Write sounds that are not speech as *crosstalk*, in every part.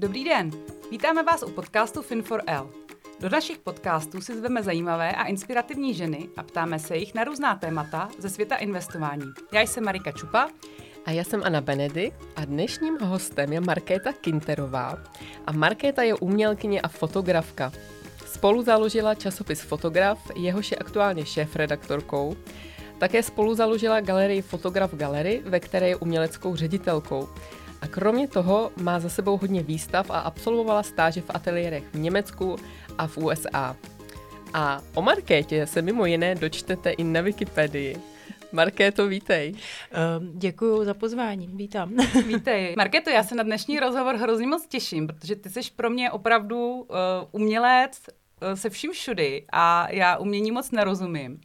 Dobrý den, vítáme vás u podcastu Fin4L. Do našich podcastů si zveme zajímavé a inspirativní ženy a ptáme se jich na různá témata ze světa investování. Já jsem Marika Čupa. A já jsem Anna Benedy a dnešním hostem je Markéta Kinterová. A Markéta je umělkyně a fotografka. Spolu založila časopis Fotograf, jehož je aktuálně šéf-redaktorkou. Také spolu založila galerii Fotograf Gallery, ve které je uměleckou ředitelkou. A kromě toho má za sebou hodně výstav a absolvovala stáže v ateliérech v Německu a v USA. A o Markétě se mimo jiné dočtete i na Wikipedii. Markéto, vítej. Um, děkuji za pozvání, vítám. *laughs* Vítej. Markéto, já se na dnešní rozhovor hrozně moc těším, protože ty jsi pro mě opravdu uh, umělec uh, se vším všudy a já umění moc nerozumím.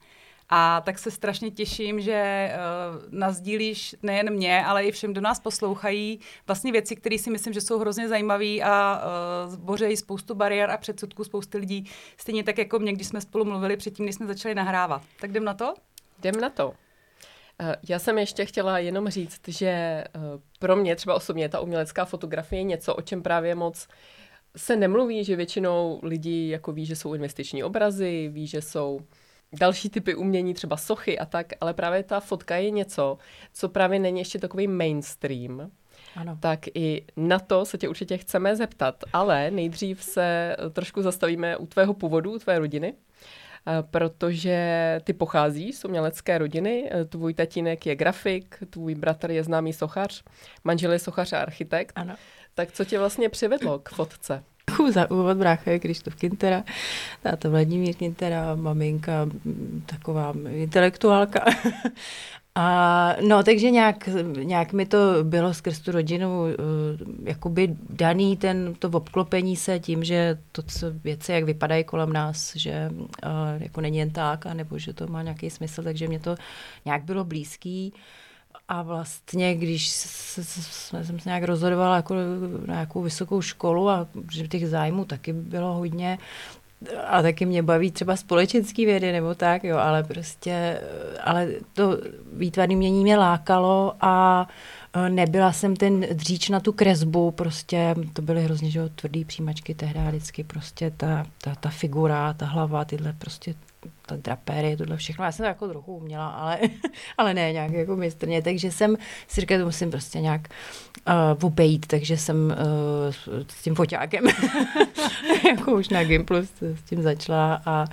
A tak se strašně těším, že uh, nazdílíš nejen mě, ale i všem, kdo nás poslouchají, vlastně věci, které si myslím, že jsou hrozně zajímavé a uh, zbořejí spoustu bariér a předsudků spousty lidí. Stejně tak jako mě, když jsme spolu mluvili předtím, než jsme začali nahrávat. Tak jdem na to? Jdem na to. Eh, já jsem ještě chtěla jenom říct, že pro mě třeba osobně ta umělecká fotografie je něco, o čem právě moc se nemluví, že většinou lidí jako ví, že jsou investiční obrazy, ví, že jsou další typy umění, třeba sochy a tak, ale právě ta fotka je něco, co právě není ještě takový mainstream. Ano. Tak i na to se tě určitě chceme zeptat, ale nejdřív se trošku zastavíme u tvého původu, u tvé rodiny, eh, protože ty pocházíš z umělecké rodiny, eh, tvůj tatínek je grafik, tvůj bratr je známý sochař, manžel je sochař a architekt. Ano. Tak co tě vlastně přivedlo k fotce? Za úvod brácha je Krištof Kintera, táta Vladimír Kintera, maminka taková intelektuálka. *laughs* A no, takže nějak, nějak mi to bylo skrz tu rodinu uh, jakoby daný ten, to obklopení se tím, že to, co věci, jak vypadají kolem nás, že uh, jako není jen tak, nebo že to má nějaký smysl, takže mě to nějak bylo blízký. A vlastně, když jsem se nějak rozhodovala jako na nějakou vysokou školu a že těch zájmů taky bylo hodně, a taky mě baví třeba společenský vědy nebo tak, jo, ale prostě, ale to výtvarné mění mě lákalo a e, nebyla jsem ten dříč na tu kresbu, prostě to byly hrozně, že tvrdý příjmačky tehdy vždycky, prostě ta, ta, ta figura, ta hlava, tyhle prostě ta drapéry, tohle všechno. Já jsem to jako trochu uměla, ale, *laughs* ale ne nějak jako mistrně, takže jsem si říkala, to musím prostě nějak uh, obejít, takže jsem uh, s tím foťákem. *laughs* Jako už na Gimplu s tím začala a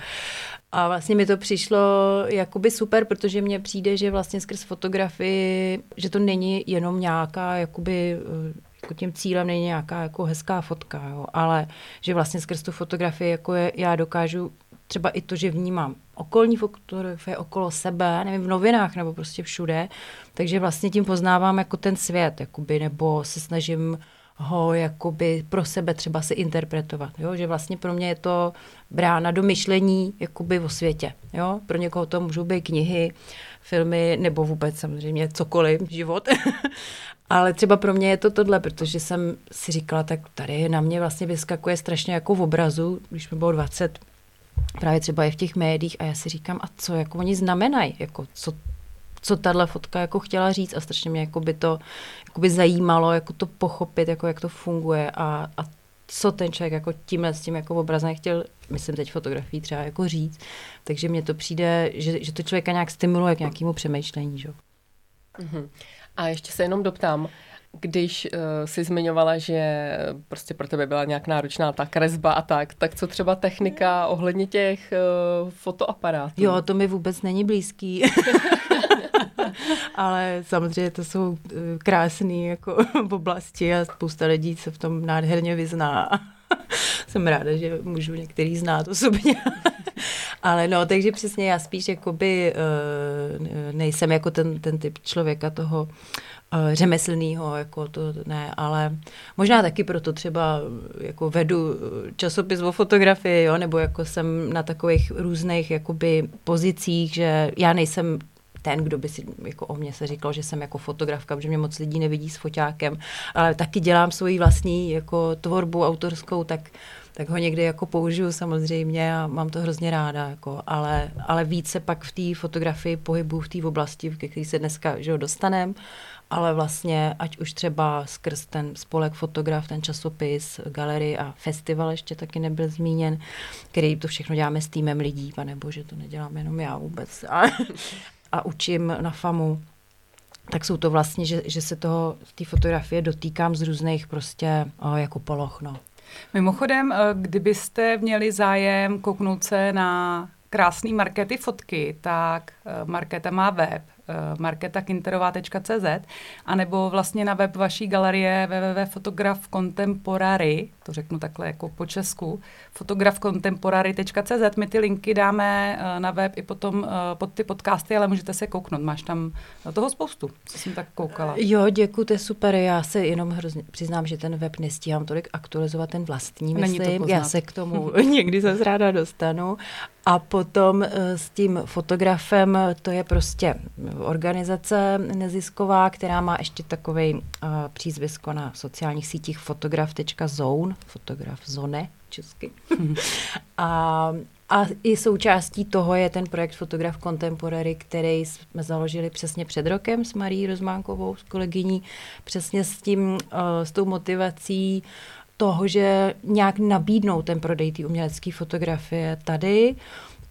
a vlastně mi to přišlo jakoby super, protože mně přijde, že vlastně skrz fotografii, že to není jenom nějaká jakoby jako tím cílem není nějaká jako hezká fotka, jo, ale že vlastně skrz tu fotografii jako je, já dokážu třeba i to, že vnímám okolní fotografie okolo sebe, nevím, v novinách nebo prostě všude, takže vlastně tím poznávám jako ten svět, jakoby, nebo se snažím ho jakoby pro sebe třeba si interpretovat, jo? že vlastně pro mě je to brána do myšlení jakoby o světě. Jo? Pro někoho to můžou být knihy, filmy nebo vůbec samozřejmě cokoliv, život. *laughs* Ale třeba pro mě je to tohle, protože jsem si říkala, tak tady na mě vlastně vyskakuje strašně jako v obrazu, když mi bylo 20, právě třeba je v těch médiích a já si říkám, a co jako oni znamenají, jako co, co tahle fotka jako chtěla říct? A strašně mě jako by to jako by zajímalo, jako to pochopit, jako jak to funguje. A, a co ten člověk jako tímhle s tím jako obrazem chtěl, myslím teď fotografii třeba jako říct, takže mně to přijde, že, že to člověka nějak stimuluje k nějakému přemýšlení, že? Mm-hmm. A ještě se jenom doptám, když uh, jsi zmiňovala, že prostě pro tebe byla nějak náročná ta kresba a tak, tak co třeba technika ohledně těch uh, fotoaparátů? Jo, to mi vůbec není blízký. *laughs* Ale samozřejmě to jsou eh, krásné jako *laughs* v oblasti a spousta lidí se v tom nádherně vyzná. *laughs* Jsem ráda, že můžu některý znát osobně. Ale no, takže přesně já spíš jakoby nejsem jako ten, ten typ člověka toho řemeslného, jako to ne, ale možná taky proto třeba jako vedu časopis o fotografii, jo, nebo jako jsem na takových různých jakoby pozicích, že já nejsem ten, kdo by si jako o mě se říkal, že jsem jako fotografka, protože mě moc lidí nevidí s foťákem, ale taky dělám svoji vlastní jako tvorbu autorskou, tak tak ho někdy jako použiju samozřejmě a mám to hrozně ráda, jako, ale, ale více pak v té fotografii pohybu v té oblasti, ke které se dneska že dostaneme ale vlastně ať už třeba skrz ten spolek fotograf, ten časopis, galerii a festival ještě taky nebyl zmíněn, který to všechno děláme s týmem lidí, pane bože, to nedělám jenom já vůbec. *laughs* A, a učím na FAMu, tak jsou to vlastně, že, že se toho, té fotografie dotýkám z různých prostě o, jako poloh, no. Mimochodem, kdybyste měli zájem kouknout se na krásný markety fotky, tak Marketa má web Eh, marketakinterová.cz a nebo vlastně na web vaší galerie www.fotograf contemporary, to řeknu takhle jako po česku, fotografcontemporary.cz. My ty linky dáme eh, na web i potom eh, pod ty podcasty, ale můžete se kouknout. Máš tam toho spoustu, co jsem tak koukala. Jo, děkuji, to je super. Já se jenom hrozně přiznám, že ten web nestíhám tolik aktualizovat ten vlastní, myslím. Já se k tomu *laughs* někdy zase ráda dostanu. A potom s tím fotografem, to je prostě organizace nezisková, která má ještě takový uh, přízvisko na sociálních sítích fotograf.zone, fotograf zone česky. *laughs* a, a i součástí toho je ten projekt Fotograf Contemporary, který jsme založili přesně před rokem s Marí Rozmánkovou, s kolegyní, přesně s tím, uh, s tou motivací toho, že nějak nabídnou ten prodej té umělecké fotografie tady.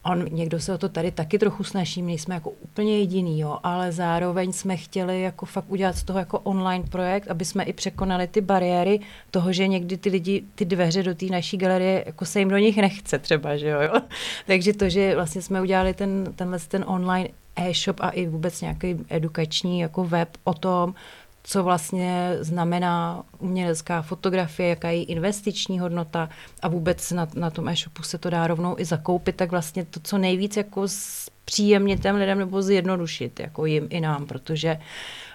On, někdo se o to tady taky trochu snaží, my jsme jako úplně jediný, jo, ale zároveň jsme chtěli jako fakt udělat z toho jako online projekt, aby jsme i překonali ty bariéry toho, že někdy ty lidi, ty dveře do té naší galerie, jako se jim do nich nechce třeba, že jo, jo. *laughs* Takže to, že vlastně jsme udělali ten, tenhle ten online e-shop a i vůbec nějaký edukační jako web o tom, co vlastně znamená umělecká fotografie, jaká je její investiční hodnota a vůbec na, na tom e-shopu se to dá rovnou i zakoupit, tak vlastně to, co nejvíc jako příjemně těm lidem nebo zjednodušit, jako jim i nám, protože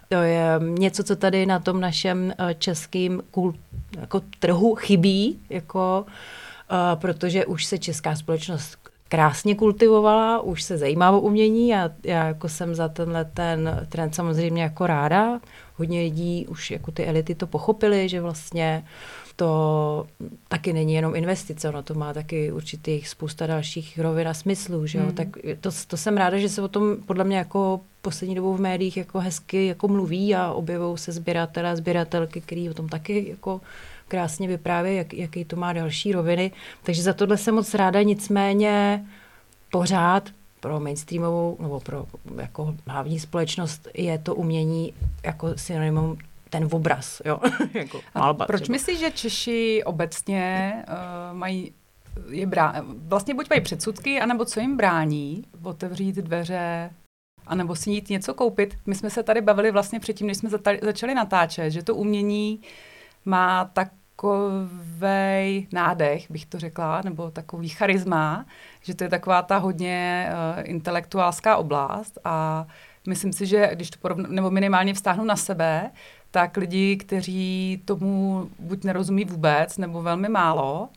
to je něco, co tady na tom našem eh, českým kult, jako trhu chybí, jako, uh, protože už se česká společnost krásně kultivovala, už se zajímá o umění a já jako jsem za tenhle ten trend samozřejmě jako ráda. Hodně lidí už jako ty elity to pochopili, že vlastně to taky není jenom investice, ono to má taky určitých spousta dalších rovin a smyslů, že jo? Mm. Tak to, to jsem ráda, že se o tom podle mě jako poslední dobou v médiích jako hezky jako mluví a objevují se sběratelé a sběratelky, který o tom taky jako krásně vyprávějí, jak, jaký to má další roviny. Takže za tohle jsem moc ráda, nicméně pořád pro mainstreamovou nebo pro jako hlavní společnost je to umění jako synonymum ten obraz. Jo? *laughs* jako malba, proč třeba. myslíš, že Češi obecně uh, mají je brá... vlastně buď mají předsudky, anebo co jim brání otevřít dveře, anebo si jít něco koupit. My jsme se tady bavili vlastně předtím, než jsme začali natáčet, že to umění má takový nádech, bych to řekla, nebo takový charisma, že to je taková ta hodně uh, intelektuálská oblast a myslím si, že když to porovn- nebo minimálně vztáhnu na sebe, tak lidi, kteří tomu buď nerozumí vůbec, nebo velmi málo,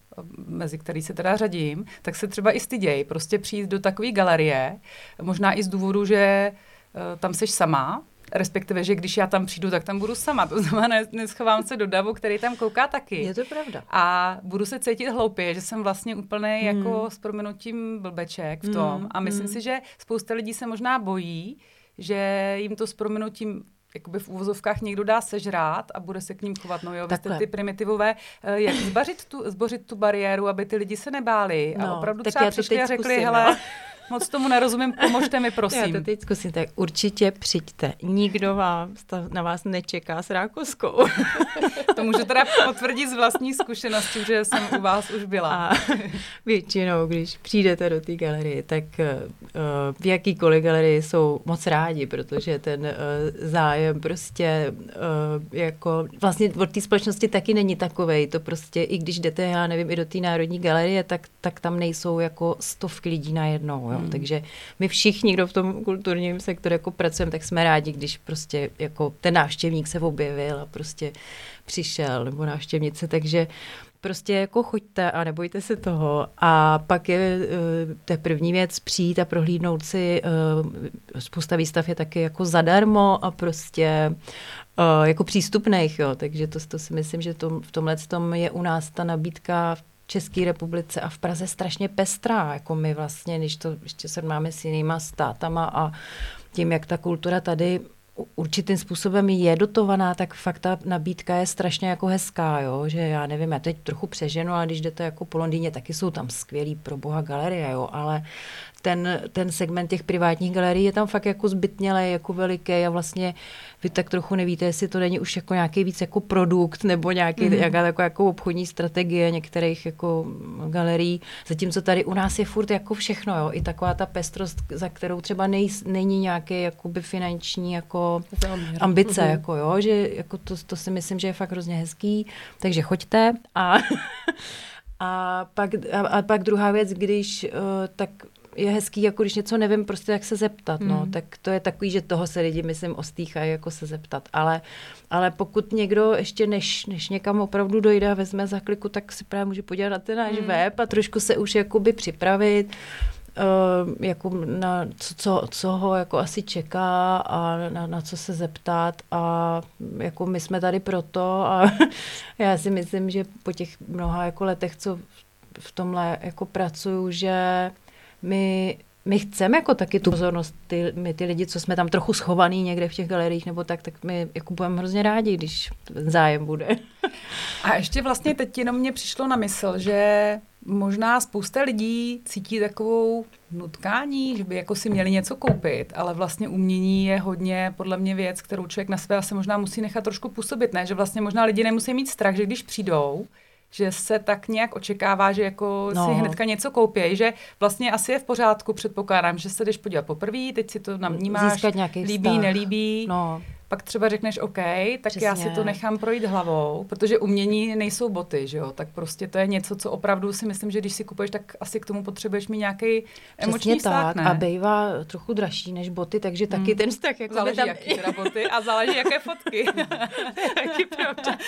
mezi který se teda řadím, tak se třeba i stydějí. Prostě přijít do takové galerie, možná i z důvodu, že uh, tam seš sama, respektive, že když já tam přijdu, tak tam budu sama. To znamená, neschovám se do davu, který tam kouká taky. Je to pravda. A budu se cítit hloupě, že jsem vlastně úplně hmm. jako s proměnutím blbeček v tom. Hmm. A myslím hmm. si, že spousta lidí se možná bojí, že jim to s proměnutím jakoby v úvozovkách někdo dá sežrát a bude se k ním chovat. No jo, vy jste ty primitivové, eh, jak zbařit tu, zbořit tu bariéru, aby ty lidi se nebáli no, a opravdu třeba přišli a řekli, zkusím, hele, no. Moc tomu nerozumím, pomožte mi, prosím. *laughs* Já to teď zkusím, tak určitě přijďte. Nikdo vám na vás nečeká s rákoskou. *laughs* to můžu teda potvrdit z vlastní zkušenosti, že jsem u vás už byla. A *laughs* většinou, když přijdete do té galerie, tak uh, v jakýkoliv galerii jsou moc rádi, protože ten uh, zájem prostě uh, jako vlastně od té společnosti taky není takovej. To prostě, i když jdete, já nevím, i do té Národní galerie, tak, tak tam nejsou jako stovky lidí najednou. Jo? Hmm. Takže my všichni, kdo v tom kulturním sektoru jako pracujeme, tak jsme rádi, když prostě jako ten návštěvník se objevil a prostě přišel, nebo návštěvnice, takže prostě jako choďte a nebojte se toho. A pak je uh, to je první věc přijít a prohlídnout si, uh, spousta výstav je taky jako zadarmo a prostě uh, jako přístupných, jo. takže to, to si myslím, že to, v tomhle tom je u nás ta nabídka České republice a v Praze strašně pestrá. Jako my vlastně, když to ještě se máme s jinýma státama a tím, jak ta kultura tady určitým způsobem je dotovaná, tak fakt ta nabídka je strašně jako hezká, jo? že já nevím, já teď trochu přeženu, ale když jdete jako po Londýně, taky jsou tam skvělý pro boha galerie, jo? ale ten, ten segment těch privátních galerií je tam fakt jako zbytnělej, jako veliký a vlastně vy tak trochu nevíte, jestli to není už jako nějaký víc jako produkt nebo nějaký, mm-hmm. jaká jako, jako obchodní strategie některých jako galerií. Zatímco tady u nás je furt jako všechno, jo? i taková ta pestrost, za kterou třeba nej, není nějaký jakoby finanční jako Záměr. ambice, mm-hmm. jako jo, že jako to, to si myslím, že je fakt hrozně hezký, takže choďte a *laughs* a pak, a, a pak druhá věc, když uh, tak je hezký, jako když něco nevím, prostě jak se zeptat, no, hmm. tak to je takový, že toho se lidi, myslím, ostýchají, jako se zeptat, ale, ale pokud někdo ještě než, než někam opravdu dojde a vezme za kliku, tak si právě může podívat na ten náš hmm. web a trošku se už jakoby připravit, uh, jako na co, co, co ho jako asi čeká a na, na co se zeptat a jako my jsme tady proto a *laughs* já si myslím, že po těch mnoha jako letech, co v tomhle jako pracuju, že my, my chceme jako taky tu pozornost, ty, my ty lidi, co jsme tam trochu schovaný někde v těch galeriích nebo tak, tak my jako budeme hrozně rádi, když zájem bude. *laughs* A ještě vlastně teď jenom mě přišlo na mysl, že možná spousta lidí cítí takovou nutkání, že by jako si měli něco koupit, ale vlastně umění je hodně podle mě věc, kterou člověk na své asi možná musí nechat trošku působit, ne? Že vlastně možná lidi nemusí mít strach, že když přijdou, že se tak nějak očekává, že jako no. si hnedka něco koupí, že vlastně asi je v pořádku, předpokládám, že se jdeš podívat poprvé, teď si to navnímáš, Získat nějaký líbí, vztah. nelíbí. No pak třeba řekneš OK, tak Přesně. já si to nechám projít hlavou, protože umění nejsou boty, že jo, tak prostě to je něco, co opravdu si myslím, že když si kupuješ, tak asi k tomu potřebuješ mít nějaký emoční Přesně vztah, tak. ne? A bývá trochu dražší než boty, takže hmm. taky ten vztah jako záleží, tam... jaký teda boty a záleží, jaké fotky. *laughs* taky pravda.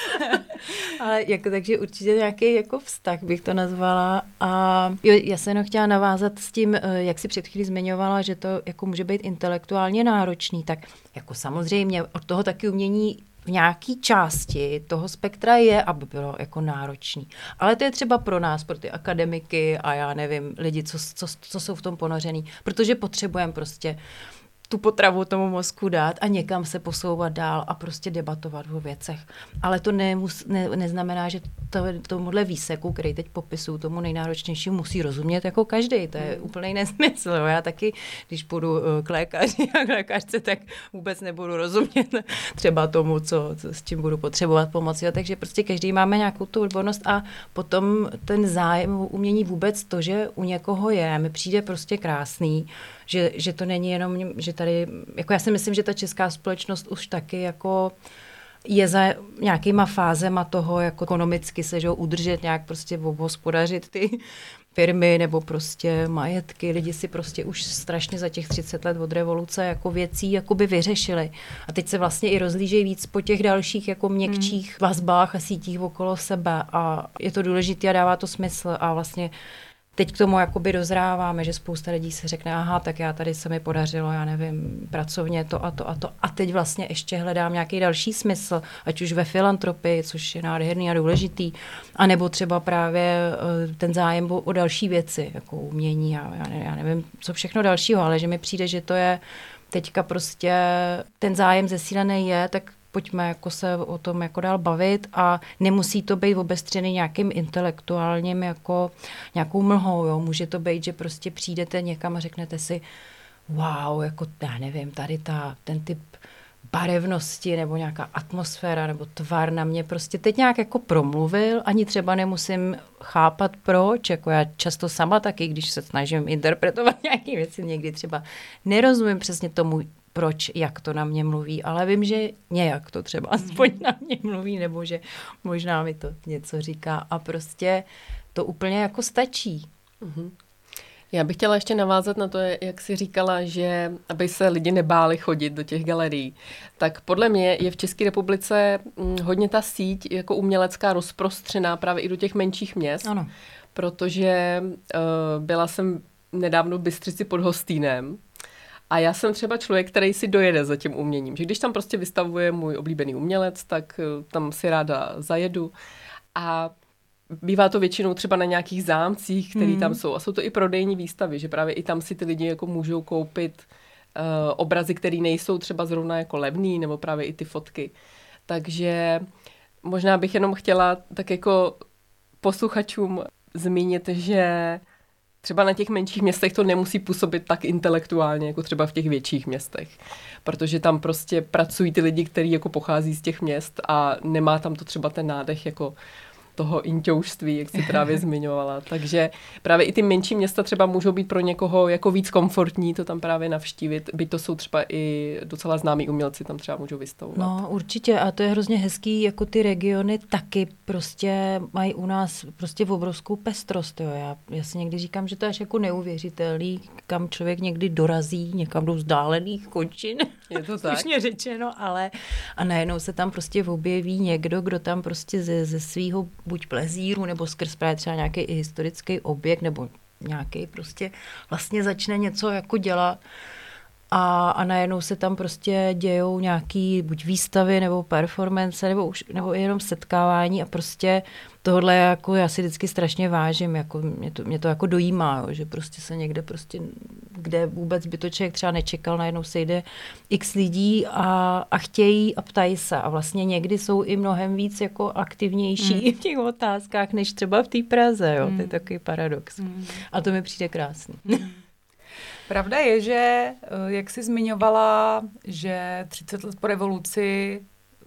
*laughs* Ale jako, takže určitě nějaký jako vztah bych to nazvala. A jo, já jsem jenom chtěla navázat s tím, eh, jak si před chvílí zmiňovala, že to jako může být intelektuálně náročný, tak jako samozřejmě od toho taky umění v nějaké části toho spektra je, aby bylo jako náročný. Ale to je třeba pro nás, pro ty akademiky a já nevím, lidi, co, co, co jsou v tom ponořený, protože potřebujeme prostě tu potravu tomu mozku dát a někam se posouvat dál a prostě debatovat o věcech. Ale to nemus, ne, neznamená, že to, tomuhle výseku, který teď popisuju, tomu nejnáročnějšímu musí rozumět jako každý. To je mm. úplný nesmysl. Já taky, když půjdu eh, k lékaři a k lékařce, tak vůbec nebudu rozumět třeba tomu, co, co s čím budu potřebovat pomoc. Jo. Takže prostě každý máme nějakou tu odbornost a potom ten zájem umění vůbec to, že u někoho je, mi přijde prostě krásný, že, že to není jenom, že tady, jako já si myslím, že ta česká společnost už taky jako je za nějakýma fázema toho, jako ekonomicky se že udržet, nějak prostě obhospodařit ty firmy nebo prostě majetky. Lidi si prostě už strašně za těch 30 let od revoluce jako věcí jakoby vyřešili. A teď se vlastně i rozlížejí víc po těch dalších jako měkčích hmm. vazbách a sítích okolo sebe a je to důležité a dává to smysl a vlastně teď k tomu jakoby dozráváme, že spousta lidí se řekne, aha, tak já tady se mi podařilo, já nevím, pracovně to a to a to. A teď vlastně ještě hledám nějaký další smysl, ať už ve filantropii, což je nádherný a důležitý, anebo třeba právě eh, ten zájem o další věci, jako umění a já, já nevím, co všechno dalšího, ale že mi přijde, že to je teďka prostě ten zájem zesílený je, tak pojďme jako se o tom jako dál bavit a nemusí to být obestřený nějakým intelektuálním jako nějakou mlhou, jo. Může to být, že prostě přijdete někam a řeknete si, wow, jako já nevím, tady ta, ten typ barevnosti nebo nějaká atmosféra nebo tvar na mě prostě teď nějak jako promluvil, ani třeba nemusím chápat proč, jako já často sama taky, když se snažím interpretovat *laughs* nějaké věci, někdy třeba nerozumím přesně tomu, proč, jak to na mě mluví, ale vím, že nějak to třeba mhm. aspoň na mě mluví, nebo že možná mi to něco říká a prostě to úplně jako stačí. Mm-hmm. Já bych chtěla ještě navázat na to, jak jsi říkala, že aby se lidi nebáli chodit do těch galerií. Tak podle mě je v České republice mm, hodně ta síť jako umělecká rozprostřená právě i do těch menších měst. Ano. Protože uh, byla jsem nedávno v Bystřici pod Hostýnem, a já jsem třeba člověk, který si dojede za tím uměním. Že když tam prostě vystavuje můj oblíbený umělec, tak eh, tam si ráda zajedu. A Bývá to většinou třeba na nějakých zámcích, které hmm. tam jsou. A jsou to i prodejní výstavy, že právě i tam si ty lidi jako můžou koupit obrazy, které nejsou třeba zrovna jako levný, nebo právě i ty fotky. Takže možná bych jenom chtěla tak jako posluchačům zmínit, že třeba na těch menších městech to nemusí působit tak intelektuálně, jako třeba v těch větších městech. Protože tam prostě pracují ty lidi, kteří jako pochází z těch měst a nemá tam to třeba ten nádech jako toho inťoušství, jak si právě zmiňovala. Takže právě i ty menší města třeba můžou být pro někoho jako víc komfortní to tam právě navštívit, byť to jsou třeba i docela známí umělci, tam třeba můžou vystavovat. No určitě a to je hrozně hezký, jako ty regiony taky prostě mají u nás prostě v obrovskou pestrost. Jo. Já, já si někdy říkám, že to je až jako neuvěřitelný, kam člověk někdy dorazí, někam do vzdálených končin. Je to *laughs* tak. řečeno, ale a najednou se tam prostě objeví někdo, kdo tam prostě ze, ze svého buď plezíru, nebo skrz právě třeba nějaký historický objekt, nebo nějaký prostě vlastně začne něco jako dělat a, a najednou se tam prostě dějou nějaký buď výstavy nebo performance nebo, už, nebo jenom setkávání a prostě tohle jako já si vždycky strašně vážím, jako mě to, mě to jako dojímá, jo, že prostě se někde prostě, kde vůbec by to člověk třeba nečekal, najednou sejde x lidí a, a chtějí a ptají se a vlastně někdy jsou i mnohem víc jako aktivnější mm. *laughs* v těch otázkách, než třeba v té Praze, jo, mm. to je hmm. takový paradox. Mm. A to mi přijde krásný. Mm. Pravda je, že, eh, jak jsi zmiňovala, že 30 let po revoluci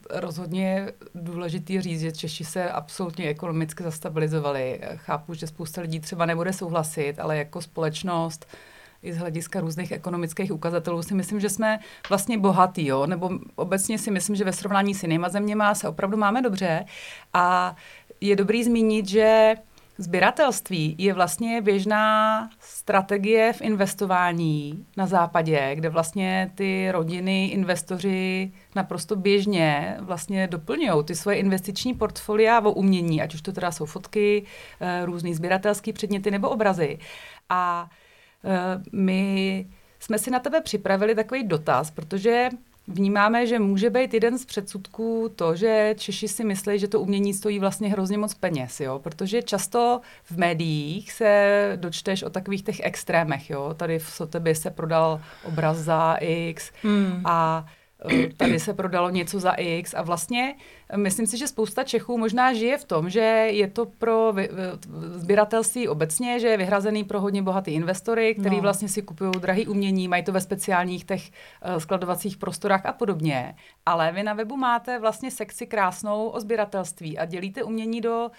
rozhodně důležitý říct, že Češi se absolutně ekonomicky zastabilizovali. Chápu, že spousta lidí třeba nebude souhlasit, ale jako společnost i z hlediska různých ekonomických ukazatelů si myslím, že jsme vlastně bohatý, jo? nebo obecně si myslím, že ve srovnání s jinýma zeměma se opravdu máme dobře a je dobrý zmínit, že Sběratelství je vlastně běžná strategie v investování na západě, kde vlastně ty rodiny, investoři naprosto běžně vlastně doplňují ty svoje investiční portfolia o umění, ať už to teda jsou fotky, eh, různý sběratelský předměty nebo obrazy. A my jsme si na tebe připravili takový dotaz, protože Vnímáme, že může být jeden z předsudků to, že Češi si myslí, že to umění stojí vlastně hrozně moc peněz, jo? protože často v médiích se dočteš o takových těch extrémech. Jo? Tady v Sotebě se prodal obraz za X hmm. a Eh, tady se prodalo něco za X a vlastně eh, myslím si, že spousta Čechů možná žije v tom, že je to pro sběratelství obecně, že je vyhrazený pro hodně bohatý investory, který no. vlastně si kupují drahý umění, mají to ve speciálních těch skladovacích prostorách a podobně. Ale vy na webu máte vlastně sekci krásnou o sběratelství a dělíte umění do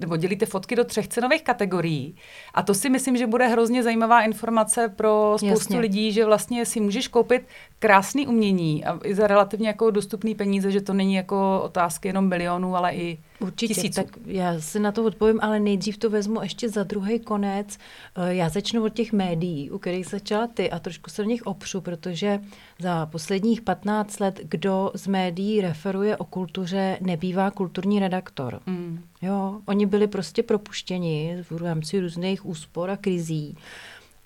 nebo dělíte fotky do třech cenových kategorií. A to si myslím, že bude hrozně zajímavá informace pro spoustu Jasně. lidí, že vlastně si můžeš koupit krásný umění a i za relativně jako dostupný peníze, že to není jako otázky jenom milionů, ale i Určitě, tisíců. tak já si na to odpovím, ale nejdřív to vezmu ještě za druhý konec. Eh, já začnu od těch médií, u kterých začala ty a trošku se v nich opřu, protože za posledních 15 let, kdo z médií referuje o kultuře, nebývá kulturní redaktor. Mm. Jo, oni byli prostě propuštěni v rámci různých úspor a krizí.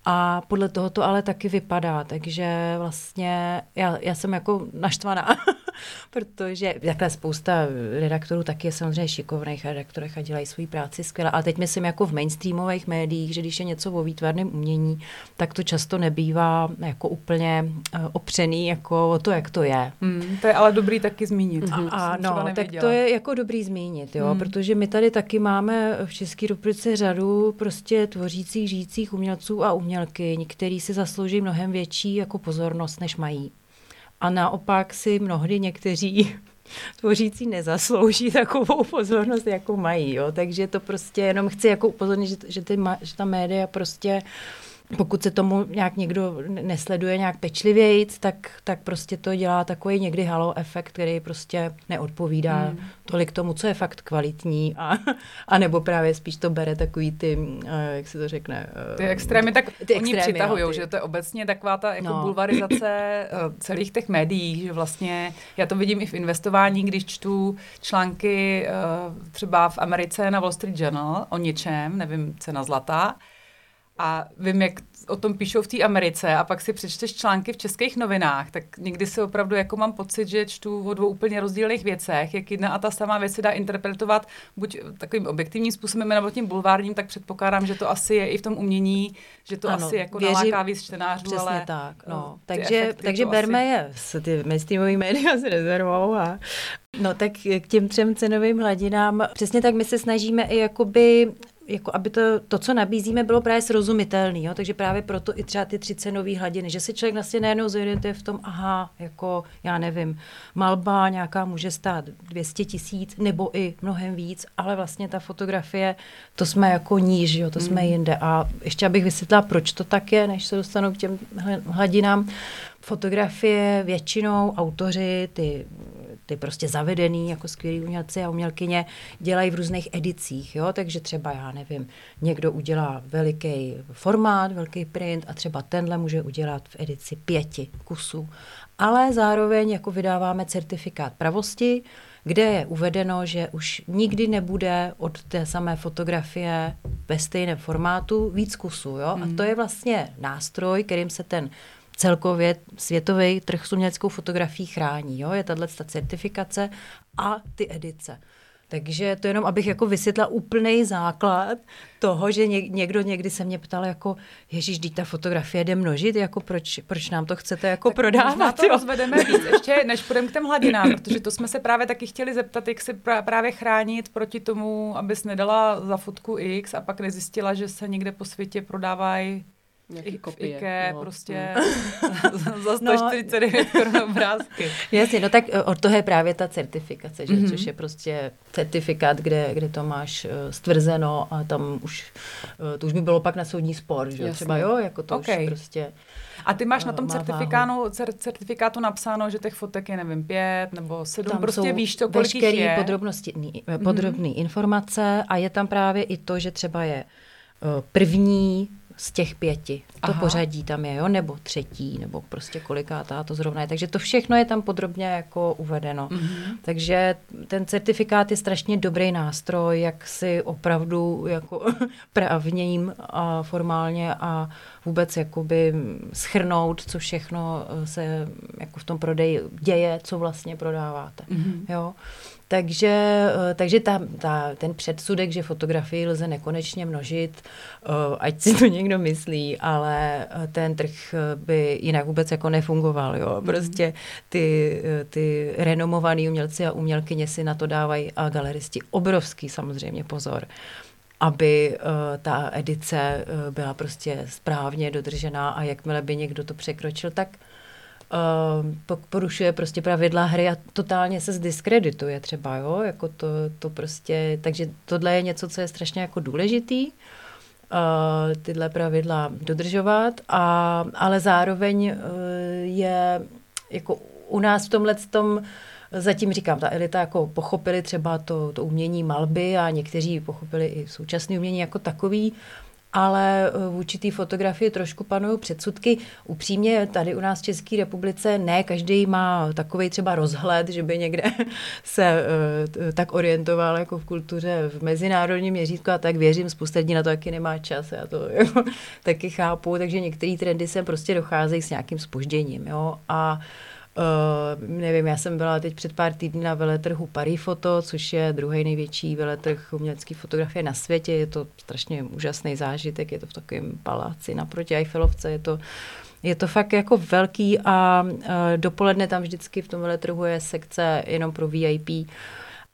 A podle toho to ale taky vypadá, takže vlastně já, já jsem jako naštvaná, *laughs* protože takhle spousta redaktorů taky je samozřejmě šikovných redaktorech a dělají svou práci skvěle. Ale teď myslím jako v mainstreamových médiích, že když je něco o výtvarném umění, tak to často nebývá jako úplně uh, opřený jako o to, jak to je. Hmm, to je ale dobrý taky zmínit. Mm-hmm. A, no, tak to je jako dobrý zmínit, jo, hmm. protože my tady taky máme v České republice řadu prostě tvořících, žijících umělců a umělky, který si zaslouží mnohem větší jako pozornost, než mají. A naopak si mnohdy někteří *laughs* tvořící nezaslouží takovou pozornost, jako mají. Jo? Takže to prostě jenom chci jako upozornit, že, že, ty, že ta média prostě uh, pokud se tomu nějak někdo nesleduje nějak pečlivěji, tak, tak prostě to dělá takový někdy halo efekt, který prostě neodpovídá hmm. tolik tomu, co je fakt kvalitní a, a nebo právě spíš to bere takový ty, eh, jak se to řekne. Eh, ty extrémy, tak ty oni přitahují, no, ty... že to je obecně taková ta jako no. bulvarizace *coughs* eh, celých těch médií, že vlastně já to vidím i v investování, když čtu články třeba v Americe na Wall Street Journal o něčem, nevím, cena zlata, a vím, jak o tom píšou v té Americe. A pak si přečteš články v českých novinách, tak někdy si opravdu jako mám pocit, že čtu o dvou úplně rozdílných věcech, jak jedna a ta samá věc se dá interpretovat buď takovým objektivním způsobem nebo tím bulvárním, tak předpokládám, že to asi je i v tom umění, že to ano, asi jako věřím, naláká víc čtenářů, přesně ale tak, no. Takže, takže berme asi... je s ty mainstreamový média s rezervou a No tak k těm třem cenovým hladinám, přesně tak my se snažíme i jakoby jako aby to, to, co nabízíme, bylo právě srozumitelné. Jo? Takže právě proto i třeba ty tři cenové hladiny, že si člověk vlastně najednou zorientuje v tom, aha, jako já nevím, malba nějaká může stát 200 tisíc nebo i mnohem víc, ale vlastně ta fotografie, to jsme jako níž, jo? to jsme mm. jinde. A ještě abych vysvětlila, proč to tak je, než se dostanu k těm hladinám. Fotografie většinou autoři, ty ty prostě zavedený jako skvělí umělci a umělkyně dělají v různých edicích, jo, takže třeba já nevím, někdo udělá veliký formát, velký print a třeba tenhle může udělat v edici pěti kusů, ale zároveň jako vydáváme certifikát pravosti, kde je uvedeno, že už nikdy nebude od té samé fotografie ve stejném formátu víc kusů. Jo? Hmm. A to je vlastně nástroj, kterým se ten celkově světový trh s uměleckou fotografií chrání. Jo? Je tahle certifikace a ty edice. Takže to jenom, abych jako vysvětla úplný základ toho, že někdo někdy se mě ptal jako, ježíš, ta fotografie jde množit, jako proč, proč nám to chcete jako tak prodávat? to jo? rozvedeme víc, ještě než půjdeme k těm hladinám, protože to jsme se právě taky chtěli zeptat, jak se právě chránit proti tomu, abys nedala za fotku X a pak nezjistila, že se někde po světě prodávají Nějaký kopie. Ike, *laughs* no. prostě mm. za 149 no. korun *laughs* obrázky. Jasně, no tak eh, od toho je právě ta certifikace, že? Mm-hmm. což je prostě certifikát, kde, kde to máš uh, stvrzeno a tam už, uh, to už by bylo pak na soudní spor, že? Jasně. Třeba jo, jako to okay. už prostě... A ty máš na tom certifikátu, certifikátu napsáno, že těch fotek je, nevím, pět nebo sedm, tam prostě víš to, kolik jich je. podrobnosti, podrobné mm-hmm. informace a je tam právě i to, že třeba je první z těch pěti. To Aha. pořadí tam je, jo, nebo třetí, nebo prostě kolikátá to zrovna je. Takže to všechno je tam podrobně jako uvedeno. Mm-hmm. Takže ten certifikát je strašně dobrý nástroj, jak si opravdu jako *laughs* právním a formálně a vůbec jakoby schrnout, co všechno se jako v tom prodeji děje, co vlastně prodáváte. Mm-hmm. Jo. Takže, eh, takže ta, ta, ten předsudek, že fotografii lze nekonečně množit, eh, ať si to *laughs* někdo myslí, ale eh, ten trh by jinak vůbec jako nefungoval. Jo? Mhm. Prostě ty, ty renomovaný umělci a umělkyně si na to dávají a galeristi obrovský samozřejmě pozor aby uh, ta edice uh, byla prostě správně dodržená a jakmile by někdo to překročil, tak uh, porušuje prostě pravidla hry a totálně se zdiskredituje třeba, jo, jako to, to prostě, takže tohle je něco, co je strašně jako důležitý, uh, tyhle pravidla dodržovat, a, ale zároveň uh, je jako u nás v tomhle tom Zatím říkám, ta elita jako pochopili třeba to, to umění malby a někteří pochopili i současné umění jako takový, ale eh, vůči té fotografii trošku panují předsudky. Upřímně tady u nás v České republice ne každý má takový třeba rozhled, že by někde *laughs* se uh, tak orientoval jako v kultuře v mezinárodním měřítku a tak věřím, spousta lidí na to taky nemá čas, já to *laughs* jako, taky chápu, takže některé trendy sem prostě docházejí s nějakým spožděním. Jo? A uh, Uh, nevím, já jsem byla teď před pár týdny na veletrhu Parifoto, což je druhý největší veletrh umělecké fotografie na světě. Je to strašně úžasný zážitek, je to v takovém paláci naproti Eiffelovce, je to je to fakt jako velký a uh, dopoledne tam vždycky v tom veletrhu je sekce jenom pro VIP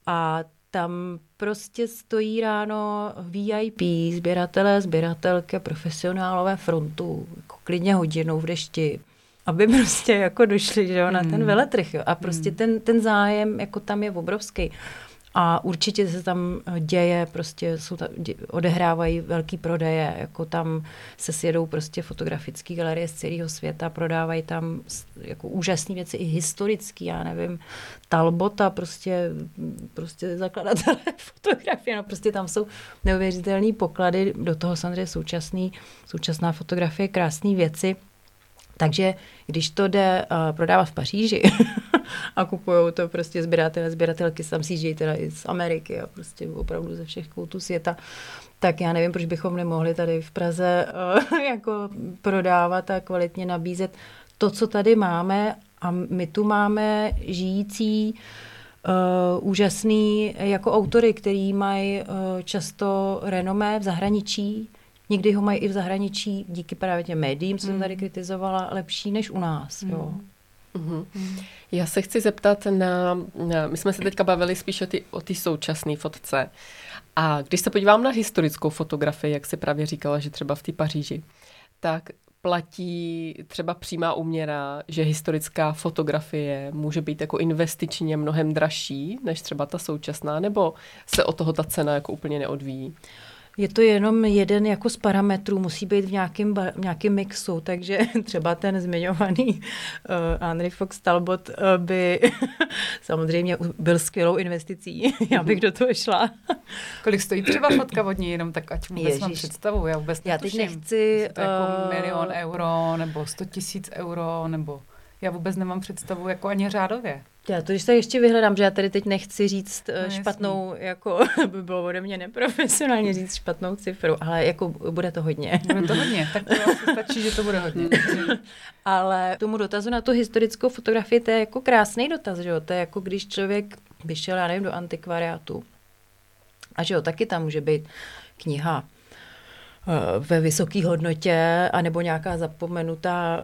a tam prostě stojí ráno VIP, sběratelé, sběratelky, profesionálové frontu, jako klidně hodinou v dešti, aby *laughs* prostě jako došli že jo, na ten hmm. veletrh. Jo. A prostě hmm. ten, ten zájem jako tam je obrovský. A určitě se tam děje, prostě jsou tam, dě, odehrávají velký prodeje, jako tam se sjedou prostě fotografické galerie z celého světa, prodávají tam jako úžasné věci, i historické, já nevím, Talbota, prostě, prostě zakladatelé *laughs* fotografie, no prostě tam jsou neuvěřitelné poklady, do toho samozřejmě současný, současná fotografie, krásné věci, Takže když to jde uh, prodávat v Paříži *laughs* a kupují to prostě sběratele, sběratelky, tam si teda i z Ameriky a prostě opravdu ze všech koutů světa, tak já nevím, proč bychom nemohli tady v Praze uh, *laughs* jako prodávat a kvalitně nabízet to, co tady máme. A my tu máme žijící uh, úžasný jako autory, který mají uh, často renomé v zahraničí, Někdy ho mají i v zahraničí díky právě těm médiím, co jsem tady hmm. kritizovala, lepší než u nás. Mm. Jo. Mm-hmm. Já se chci zeptat na, na my jsme se teďka bavili spíš o ty, o ty současné fotce. A když se podívám na historickou fotografii, jak si právě říkala, že třeba v té Paříži, tak platí třeba přímá uměra, že historická fotografie může být jako investičně mnohem dražší než třeba ta současná, nebo se o toho ta cena jako úplně neodvíjí? Je to jenom jeden jako z parametrů, musí být v nějakém, v nějakém mixu, takže *laughs* třeba ten zmiňovaný uh, Henry Fox Talbot uh, by *laughs* samozřejmě byl skvělou investicí. *laughs* Já bych do toho šla. Kolik stojí třeba fotka od ní, jenom tak ať vůbec Ježiš. mám představu, já vůbec Já teď nechci... To jako uh, milion euro, nebo 100 tisíc euro, nebo já vůbec nemám představu jako ani řádově. Já to když se ještě vyhledám, že já tady teď nechci říct no, špatnou, jasný. jako *laughs* by bylo ode mě neprofesionálně říct špatnou cifru, ale jako bude to hodně. Bude to hodně, tak to stačí, že to bude hodně. *laughs* ale tomu dotazu na tu historickou fotografii, to je jako krásný dotaz, že jo? To je jako když člověk by šel, já nevím, do antikvariátu. A že jo, taky tam může být kniha Eh, ve vysoké hodnotě, anebo nějaká zapomenutá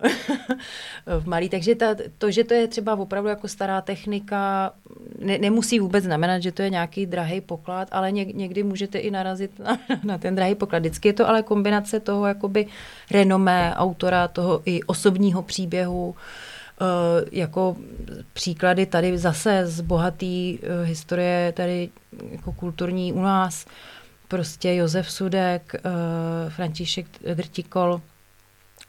*laughs* v malý. Takže ta, to, že to je třeba opravdu jako stará technika, ne, nemusí vůbec znamenat, že to je nějaký drahý poklad, ale něk, někdy můžete i narazit na, *laughs* na ten drahý poklad. Vždycky je to ale kombinace toho jakoby renomé autora, toho i osobního příběhu, Uh, jako příklady tady zase z bohaté uh, historie tady jako kulturní u nás. Prostě Josef Sudek, uh, František Drtikol,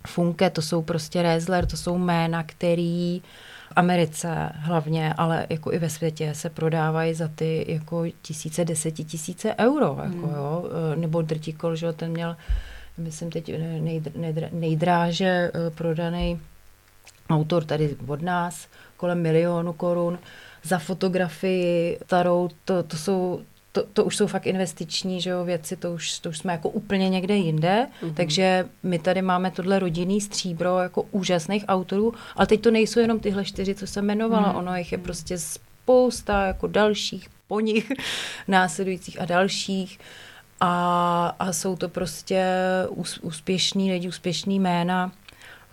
Funke, to jsou prostě Rezler, to jsou jména, který v Americe hlavně, ale jako i ve světě se prodávají za ty jako tisíce, deseti tisíce euro, jako hmm. jo, eh, nebo Drtikol, že ten měl, myslím teď nejdr, nejdr, nejdráže prodaný autor tady od nás, kolem milionu korun, za fotografii starou, to, to jsou to, to už jsou fakt investiční že jo, věci, to už, to už jsme jako úplně někde jinde, mm-hmm. takže my tady máme tohle rodinný stříbro jako úžasných autorů, ale teď to nejsou jenom tyhle čtyři, co jsem jmenovala, mm-hmm. ono jich je prostě spousta jako dalších po nich, *laughs* následujících a dalších a, a jsou to prostě ús, úspěšní lidi, úspěšní jména,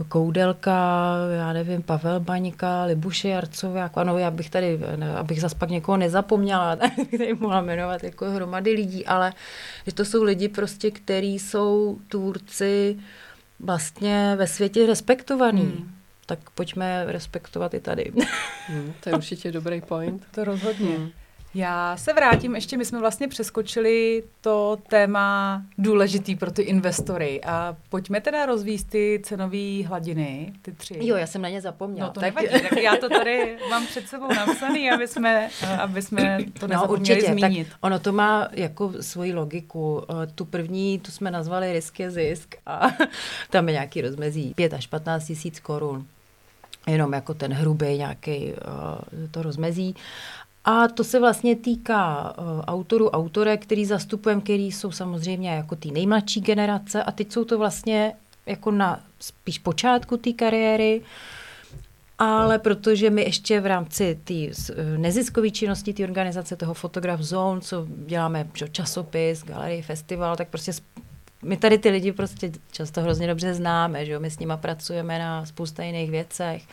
Koudelka, já nevím, Pavel Baňka, Libuše Jarcové, jako ano, já bych tady, abych zase pak někoho nezapomněla, *laughs* tak bych tady mohla jmenovat jako hromady lidí, ale že to jsou lidi prostě, kteří jsou tvůrci vlastně ve světě respektovaný. Hmm. Tak pojďme respektovat i tady. Hmm, to je určitě dobrý point. To rozhodně. Hmm. Já se vrátím, ještě my jsme vlastně přeskočili to téma důležitý pro ty investory a pojďme teda rozvíst ty cenové hladiny, ty tři. Jo, já jsem na ně zapomněla. No to tak... nevadí, tak já to tady mám před sebou napsaný, aby jsme, aby jsme to no, určitě, zmínit. Tak ono to má jako svoji logiku. Eh, tu první, tu jsme nazvali risk je zisk a *laughs* tam je nějaký rozmezí 5 až 15 tisíc korun jenom jako ten hrubý nějaký uh, to rozmezí. A to se vlastně týká uh, autorů, autorek, který zastupujeme, který jsou samozřejmě jako ty nejmladší generace. A teď jsou to vlastně jako na spíš počátku té kariéry, ale protože my ještě v rámci té eh, neziskové činnosti, té organizace toho Fotograf Zone, co děláme časopis, galerii, festival, tak prostě my tady ty lidi prostě často hrozně dobře známe, že jo? my s nima pracujeme na spousta jiných věcech,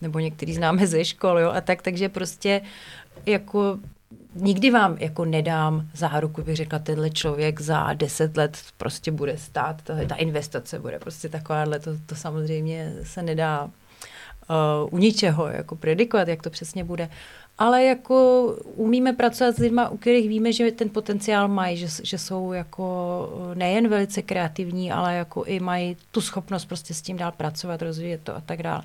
nebo některý známe ze škol, jo, a tak, takže prostě jako nikdy vám jako nedám záruku, bych řekla, tenhle člověk za deset let prostě bude stát, ta, ta investace bude prostě takováhle, to, to samozřejmě se nedá uh, u ničeho jako predikovat, jak to přesně bude. Ale jako umíme pracovat s lidmi, u kterých víme, že ten potenciál mají, že, že jsou jako nejen velice kreativní, ale jako i mají tu schopnost prostě s tím dál pracovat, rozvíjet to a tak dále.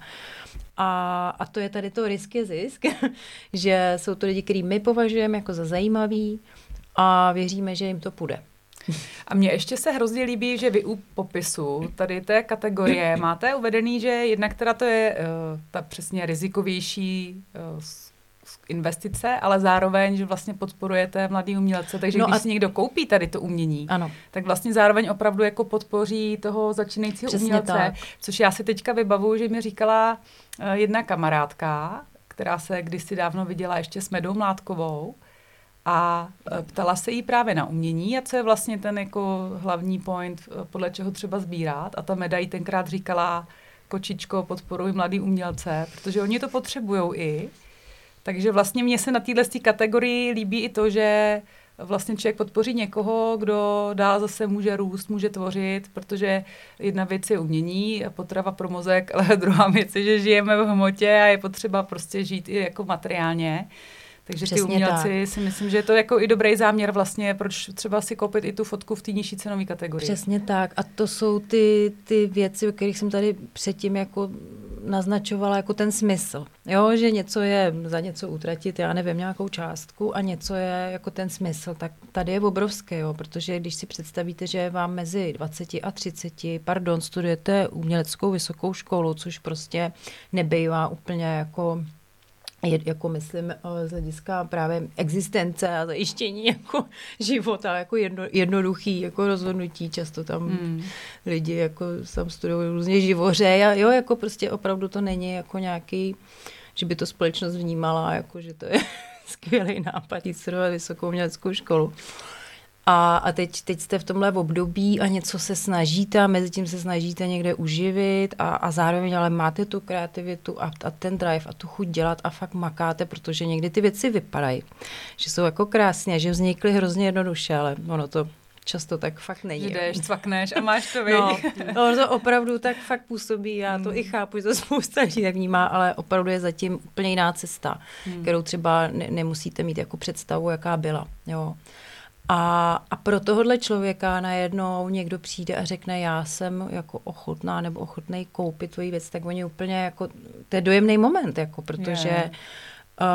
A, a to je tady to risk je zisk, *laughs* že jsou to lidi, který my považujeme jako za zajímavý a věříme, že jim to půjde. A mně ještě se hrozně líbí, že vy u popisu tady té kategorie máte uvedený, že jednak teda to je uh, ta přesně rizikovější uh, investice, ale zároveň, že vlastně podporujete mladý umělce, takže no když a... si někdo koupí tady to umění, ano. tak vlastně zároveň opravdu jako podpoří toho začínajícího Přesně umělce, tak. což já si teďka vybavuju, že mi říkala uh, jedna kamarádka, která se kdysi dávno viděla ještě s Medou Mládkovou, a e, ptala se jí právě na umění a co je vlastně ten jako hlavní point, e, podle čeho třeba sbírat. A ta Meda jí tenkrát říkala, kočičko, podporuj mladý umělce, protože oni to potřebují i. Takže vlastně mně se na téhle kategorii líbí i to, že vlastně člověk podpoří někoho, kdo dál zase může růst, může tvořit, protože jedna věc je umění, potrava pro mozek, *laughs* ale druhá věc je, že žijeme v hmotě a je potřeba prostě žít i jako materiálně. Takže Přesně ty umělci tak. si myslím, že je to jako i dobrý záměr vlastně, proč třeba si koupit i tu fotku v té nižší cenové kategorii. Přesně tak. A to jsou ty, ty věci, o kterých jsem tady předtím jako naznačovala jako ten smysl. Jo, že něco je za něco utratit, já nevím, nějakou částku a něco je jako ten smysl. Tak tady je obrovský, jo, protože když si představíte, že vám mezi 20 a 30, pardon, studujete uměleckou vysokou školu, což prostě nebývá úplně jako je, jako myslím eh, z hlediska právě existence a zajištění *laughs* jako života, jako jedno, jednoduchý jako rozhodnutí, často tam hmm. lidi jako tam studují různě živoře a jo, jako prostě opravdu to není jako nějaký, že by to společnost vnímala, jako že to je *laughs* skvělý nápad jít studovat vysokou uměleckou školu. A, a teď, teď jste v tomhle období a něco se snažíte a mezi tím se snažíte někde uživit a, a zároveň ale máte tu kreativitu a, a ten drive a tu chuť dělat a fakt makáte, protože někdy ty věci vypadají, že jsou jako krásně, že vznikly hrozně jednoduše, ale ono to často tak fakt není. Jdeš, cvakneš a máš to, no, no, to opravdu tak fakt působí, já to hmm. i chápu, že to spousta lidí tak vnímá, ale opravdu je zatím úplně jiná cesta, hmm. kterou třeba ne, nemusíte mít jako představu, jaká byla. Jo. A, a pro tohohle člověka najednou někdo přijde a řekne, já jsem jako ochotná nebo ochotný koupit tvoji věc, tak oni úplně jako, to je dojemný moment, jako, protože yeah. Uh,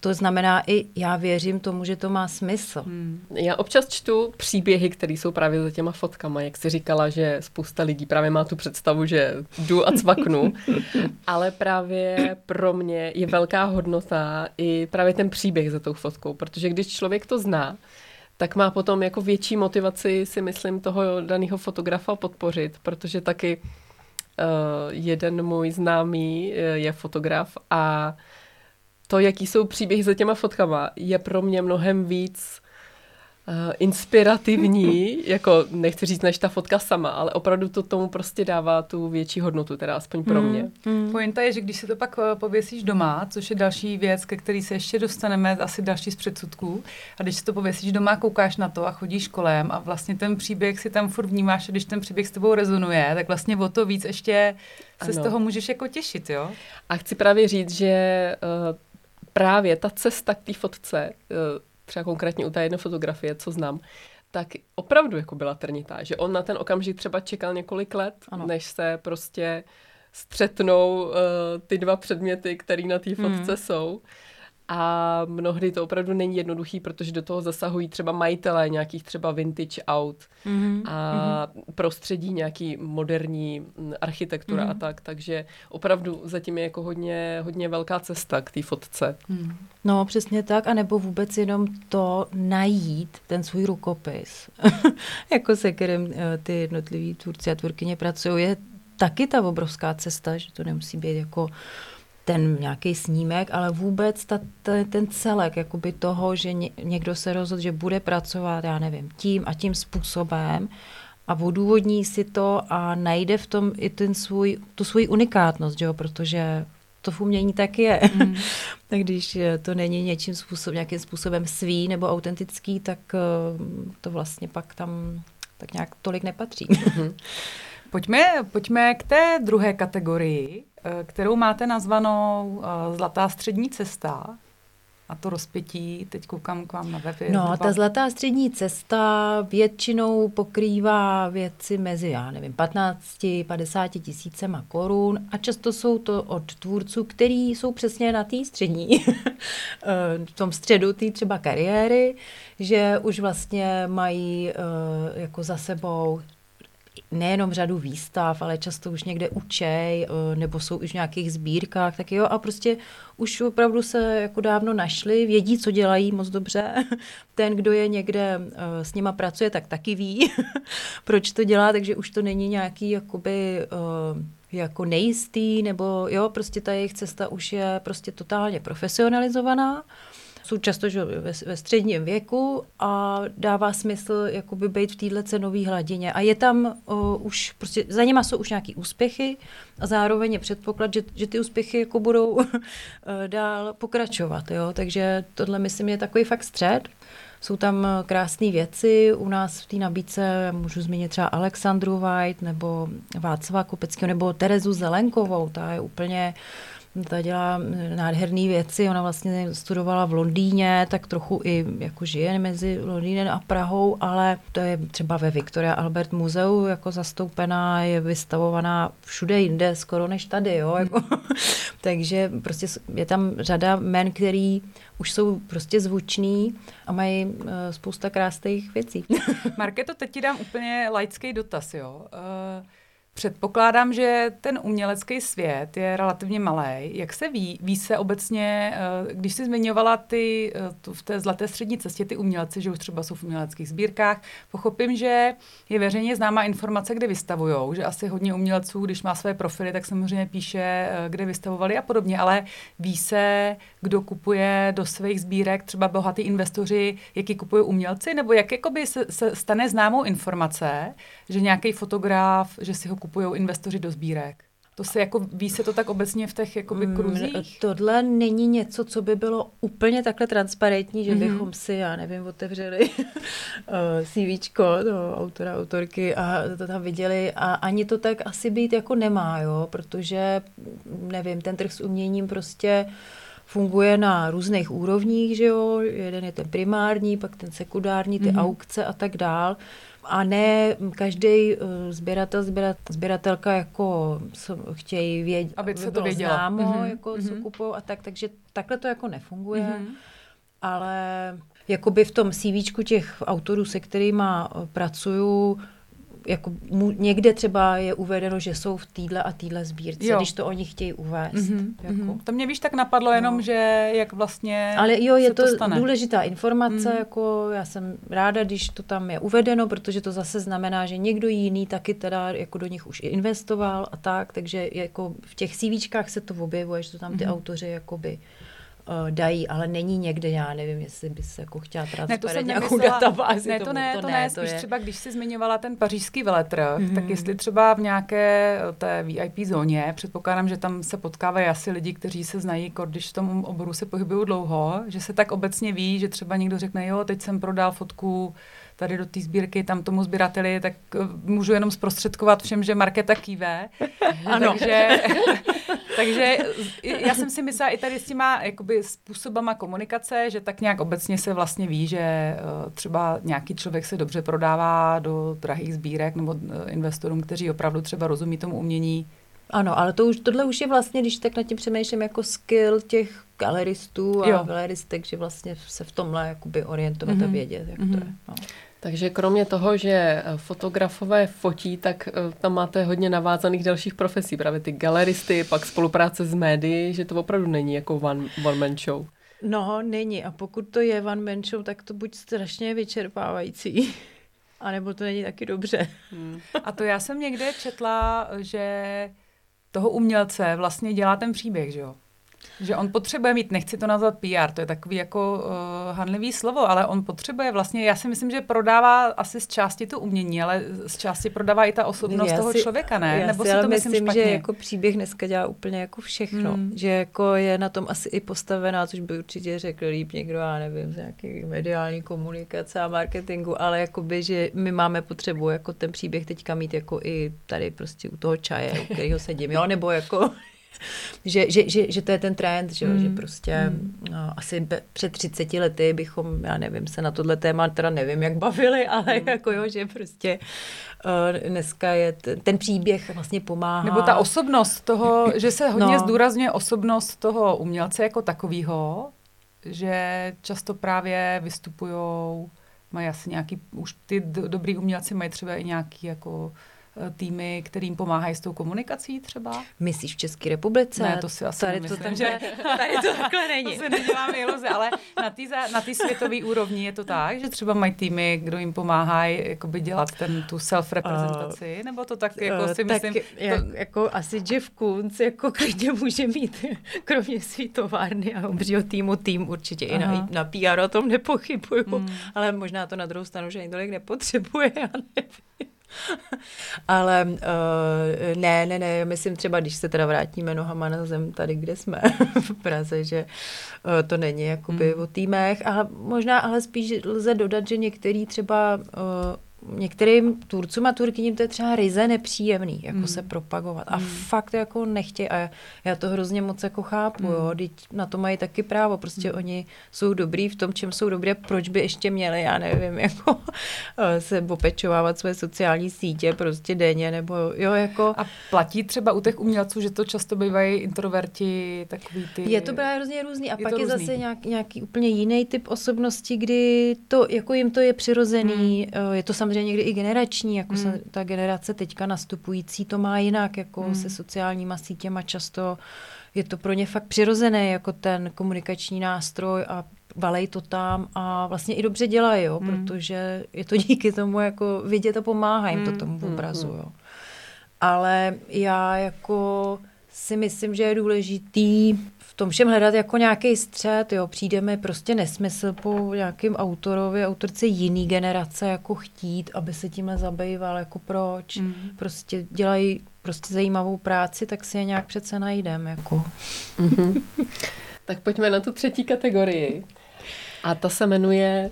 to znamená i já věřím tomu, že to má smysl. Hmm. Já občas čtu příběhy, které jsou právě za těma fotkama, jak jsi říkala, že spousta lidí právě má tu představu, že jdu a cvaknu, *laughs* ale právě pro mě je velká hodnota i právě ten příběh za tou fotkou, protože když člověk to zná, tak má potom jako větší motivaci si myslím toho daného fotografa podpořit, protože taky uh, jeden můj známý uh, je fotograf a to, jaký jsou příběhy za těma fotkama, je pro mě mnohem víc inspirativní, *laughs* jako nechci říct než ta fotka sama, ale opravdu to tomu prostě dává tu větší hodnotu, teda aspoň pro mě. Mm. Mm. Pointa je, že když si to pak eh, pověsíš doma, což je další věc, ke který se ještě dostaneme, asi další z předsudků, a když si to pověsíš doma, koukáš na to a chodíš kolem a vlastně ten příběh si tam furt vnímáš, a když ten příběh s tebou rezonuje, tak vlastně o to víc ještě se ano. z toho můžeš jako těšit, jo? A chci právě říct, že uh, právě ta cesta k té fotce uh, třeba konkrétně u té jedné fotografie, co znám, tak opravdu jako byla trnitá, že on na ten okamžik třeba čekal několik let, ano. než se prostě střetnou uh, ty dva předměty, které na té fotce hmm. jsou. A mnohdy to opravdu není jednoduchý, protože do toho zasahují třeba majitelé nějakých třeba vintage aut mm-hmm. a mm-hmm. prostředí nějaký moderní mm, architektura mm-hmm. a tak. Takže opravdu zatím je jako hodně, hodně velká cesta k té fotce. Mm. No, přesně tak, a nebo vůbec jenom to najít, ten svůj rukopis, *laughs* jako se kterým eh, ty jednotliví tvůrci a tvůrkyně pracují, je taky ta obrovská cesta, že to nemusí být jako ten nějaký snímek, ale vůbec ta, ta, ten celek jakoby toho, že ně, někdo se rozhodl, že bude pracovat, já nevím, tím a tím způsobem a odůvodní si to a najde v tom i ten svůj, tu svoji unikátnost, jo, protože to v umění tak je. Mm. *laughs* tak když to není něčím způsob, nějakým způsobem svý nebo autentický, tak eh, to vlastně pak tam tak nějak tolik nepatří. Mm. Pojďme, pojďme k té druhé kategorii, kterou máte nazvanou eh, Zlatá střední cesta. a to rozpětí, teď koukám k vám na web. No, ta zlatá střední cesta většinou pokrývá věci mezi, já nevím, 15-50 tisícema korun a často jsou to od tvůrců, který jsou přesně na té střední, *laughs* v tom středu té třeba kariéry, že už vlastně mají jako za sebou nejenom řadu výstav, ale často už někde učej, uh, nebo jsou už v nějakých sbírkách, tak jo, a prostě už opravdu se jako dávno našli, vědí, co dělají moc dobře. *laughs* Ten, kdo je někde uh, s nima pracuje, tak taky ví, *laughs* proč to dělá, takže už to není nějaký jakoby uh, jako nejistý, nebo jo, prostě ta jejich cesta už je prostě totálně profesionalizovaná jsou často že, ve, ve středním věku a dává smysl jakoby být v této cenové hladině. A je tam o, už, prostě za něma jsou už nějaký úspěchy a zároveň je předpoklad, že, že ty úspěchy jako budou *laughs* dál pokračovat. Jo? Takže tohle myslím je takový fakt střed. Jsou tam krásné věci. U nás v té nabídce můžu zmínit třeba Alexandru White nebo Václava Kopeckého nebo Terezu Zelenkovou. Ta je úplně ta dělá nádherné věci, ona vlastně studovala v Londýně, tak trochu i jako žije mezi Londýnem a Prahou, ale to je třeba ve Victoria Albert muzeu jako zastoupená, je vystavovaná všude jinde, skoro než tady, jo, jako. *laughs* takže prostě je tam řada men, který už jsou prostě zvuční a mají uh, spousta krásných věcí. Marketo, teď ti dám úplně laický dotaz, jo. Uh, Předpokládám, že ten umělecký svět je relativně malý. Jak se ví? Ví se obecně, eh, když jsi zmiňovala ty, eh, tu, v té zlaté střední cestě ty umělci, že už třeba jsou v uměleckých sbírkách, pochopím, že je veřejně známá informace, kde vystavují, že asi hodně umělců, když má své profily, tak samozřejmě píše, eh, kde vystavovali a podobně, ale ví se, kdo kupuje do svých sbírek, třeba bohatí investoři, jaký kupují umělci, nebo jak jakoby se, se stane známou informace, že nějaký fotograf, že si ho kupují investoři do sbírek? To se jako, ví se to tak obecně v těch jakoby mm, kruzích? Tohle není něco, co by bylo úplně takhle transparentní, že mm-hmm. bychom si, já nevím, otevřeli *laughs* eh, CVčko no, autora, autorky a to tam viděli a ani to tak asi být jako nemá, jo, protože, nevím, ten trh s uměním prostě funguje na různých úrovních, že jo, jeden je ten primární, pak ten sekundární, ty mm-hmm. aukce a tak dál a ne každý uh, sběratel, sběratelka jako chtějí vědět, aby se to vědělo. Známo, mm-hmm. jako mm-hmm. co mhm. kupují a tak, takže takhle to jako nefunguje, mm-hmm. ale jakoby v tom CVčku těch autorů, se kterými eh, pracuju, jako mu, někde třeba je uvedeno, že jsou v týdle a týdle sbírce, jo. když to oni chtějí uvést. Mm-hmm, jako. mm-hmm. To mě víš tak napadlo no. jenom, že jak vlastně Ale jo, je to, to důležitá informace, mm-hmm. jako já jsem ráda, když to tam je uvedeno, protože to zase znamená, že někdo jiný taky teda jako do nich už investoval a tak, takže jako v těch CVčkách se to objevuje, že to tam ty mm-hmm. autoři jakoby uh, dají, ale není někde, já nevím, jestli by se jako chtěla transparentně nějakou databázi. Ne, to tomu, ne, to, to ne, to spíš je. třeba, když jsi zmiňovala ten pařížský veletrh, mm-hmm. tak jestli třeba v nějaké eh, té VIP zóně, předpokládám, že tam se potkávají asi lidi, kteří se znají, když v tom oboru se pohybují dlouho, že se tak obecně ví, že třeba někdo řekne, jo, teď jsem prodal fotku tady do té sbírky, tam tomu sběrateli, tak eh, můžu jenom zprostředkovat všem, že Marketa kýve. ano. takže, *laughs* takže já jsem si myslela i tady s těma jakoby, způsobama komunikace, že tak nějak obecně se vlastně ví, že eh, třeba nějaký člověk se dobře prodává do drahých sbírek nebo eh, investorům, kteří opravdu třeba rozumí tomu umění. Ano, ale to už, tohle už je vlastně, když tak nad tím přemýšlím, jako skill těch galeristů a jo. galeristek, že vlastně se v tomhle jakoby orientovat mm-hmm. a mhm. vědět, jak mm-hmm. to je. Mhm. No. Takže kromě toho, že eh, fotografové fotí, tak eh, tam máte hodně navázaných dalších profesí, právě ty galeristy, pak spolupráce s médií, že to opravdu není jako one, one man show. No, není. A pokud to je one man show, tak to buď strašně vyčerpávající, *laughs* anebo to není taky dobře. Hmm. A to já jsem někde četla, že toho umělce vlastně dělá ten příběh, že jo? Že on potřebuje mít, nechci to nazvat PR, to je takový jako uh, hanlivý slovo, ale on potřebuje vlastně, já si myslím, že prodává asi z části to umění, ale z části prodává i ta osobnost já toho si, člověka, ne? Já Nebo si, si to myslím, myslím že jako příběh dneska dělá úplně jako všechno. Hmm. Že jako je na tom asi i postavená, což by určitě řekl líp někdo, já nevím, z nějaké mediální komunikace a marketingu, ale jakoby, že my máme potřebu jako ten příběh teďka mít jako i tady prostě u toho čaje, u kterého sedím, jo? Nebo jako *laughs* že, že, že, že to je ten trend, že, mm. že prostě mm. no, asi před 30 lety bychom, já nevím, se na tohle téma teda nevím, jak bavili, ale mm. jako jo, že prostě uh, dneska je t- ten příběh vlastně pomáhá. Nebo ta osobnost toho, že se hodně no. zdůrazňuje osobnost toho umělce jako takového, že často právě vystupují, mají asi nějaký, už ty do, dobrý umělci mají třeba i nějaký jako týmy, kterým pomáhají s tou komunikací třeba? Myslíš v České republice? Ne, to si asi tady to, tam, že tady to takhle není. *laughs* to se nedělám iluze, ale na té na světové úrovni je to tak, že třeba mají týmy, kdo jim pomáhají jakoby dělat ten, tu self-reprezentaci, uh, nebo to tak jako uh, si tak myslím... Jak, to... jako asi Jeff Koons jako klidně může mít *laughs* kromě své továrny a obřího týmu tým určitě Aha. i na, na PR, o tom nepochybuju, hmm. ale možná to na druhou stranu, že ani tolik nepotřebuje, *laughs* já nevím. *laughs* Ale uh, ne, ne, ne, myslím třeba, když se teda vrátíme nohama na zem tady, kde jsme *laughs* v Praze, že uh, to není jakoby hmm. o týmech a možná ale spíš lze dodat, že některý třeba uh, některým tvůrcům a tvůrkyním to je třeba ryze nepříjemný, jako mm. se propagovat. A mm. fakt jako nechtějí. A já to hrozně moc jako chápu, mm. jo. Teď na to mají taky právo. Prostě mm. oni jsou dobrý v tom, čem jsou dobré. Proč by ještě měli, já nevím, *laughs* jako eh, se opečovávat své sociální sítě prostě denně, nebo jo, jako... A platí třeba u těch umělců, že to často bývají introverti, takový ty... Je to právě hrozně různý. A je pak je různý. zase nějak, nějaký úplně jiný typ osobnosti, kdy to, jako jim to je přirozený. Mm. Je to samozřejmě samozřejmě někdy i generační, jako hmm. se, ta generace teďka nastupující to má jinak, jako hmm. se sociálníma sítěma často je to pro ně fakt přirozené jako ten komunikační nástroj a valej to tam a vlastně i dobře dělají, jo, hmm. protože je to *laughs* díky tomu jako vidět a pomáhá jim hmm. to tomu hmm. obrazu, jo. Ale já jako si myslím, že je důležitý v tom všem hledat jako nějaký střed, jo, přijdeme prostě nesmysl po nějakým autorovi, autorce jiný generace jako chtít, aby se tímhle zabýval, jako proč, mm. prostě dělají prostě zajímavou práci, tak si je nějak přece najdeme, jako. Mm-hmm. *laughs* tak pojďme na tu třetí kategorii. A ta se jmenuje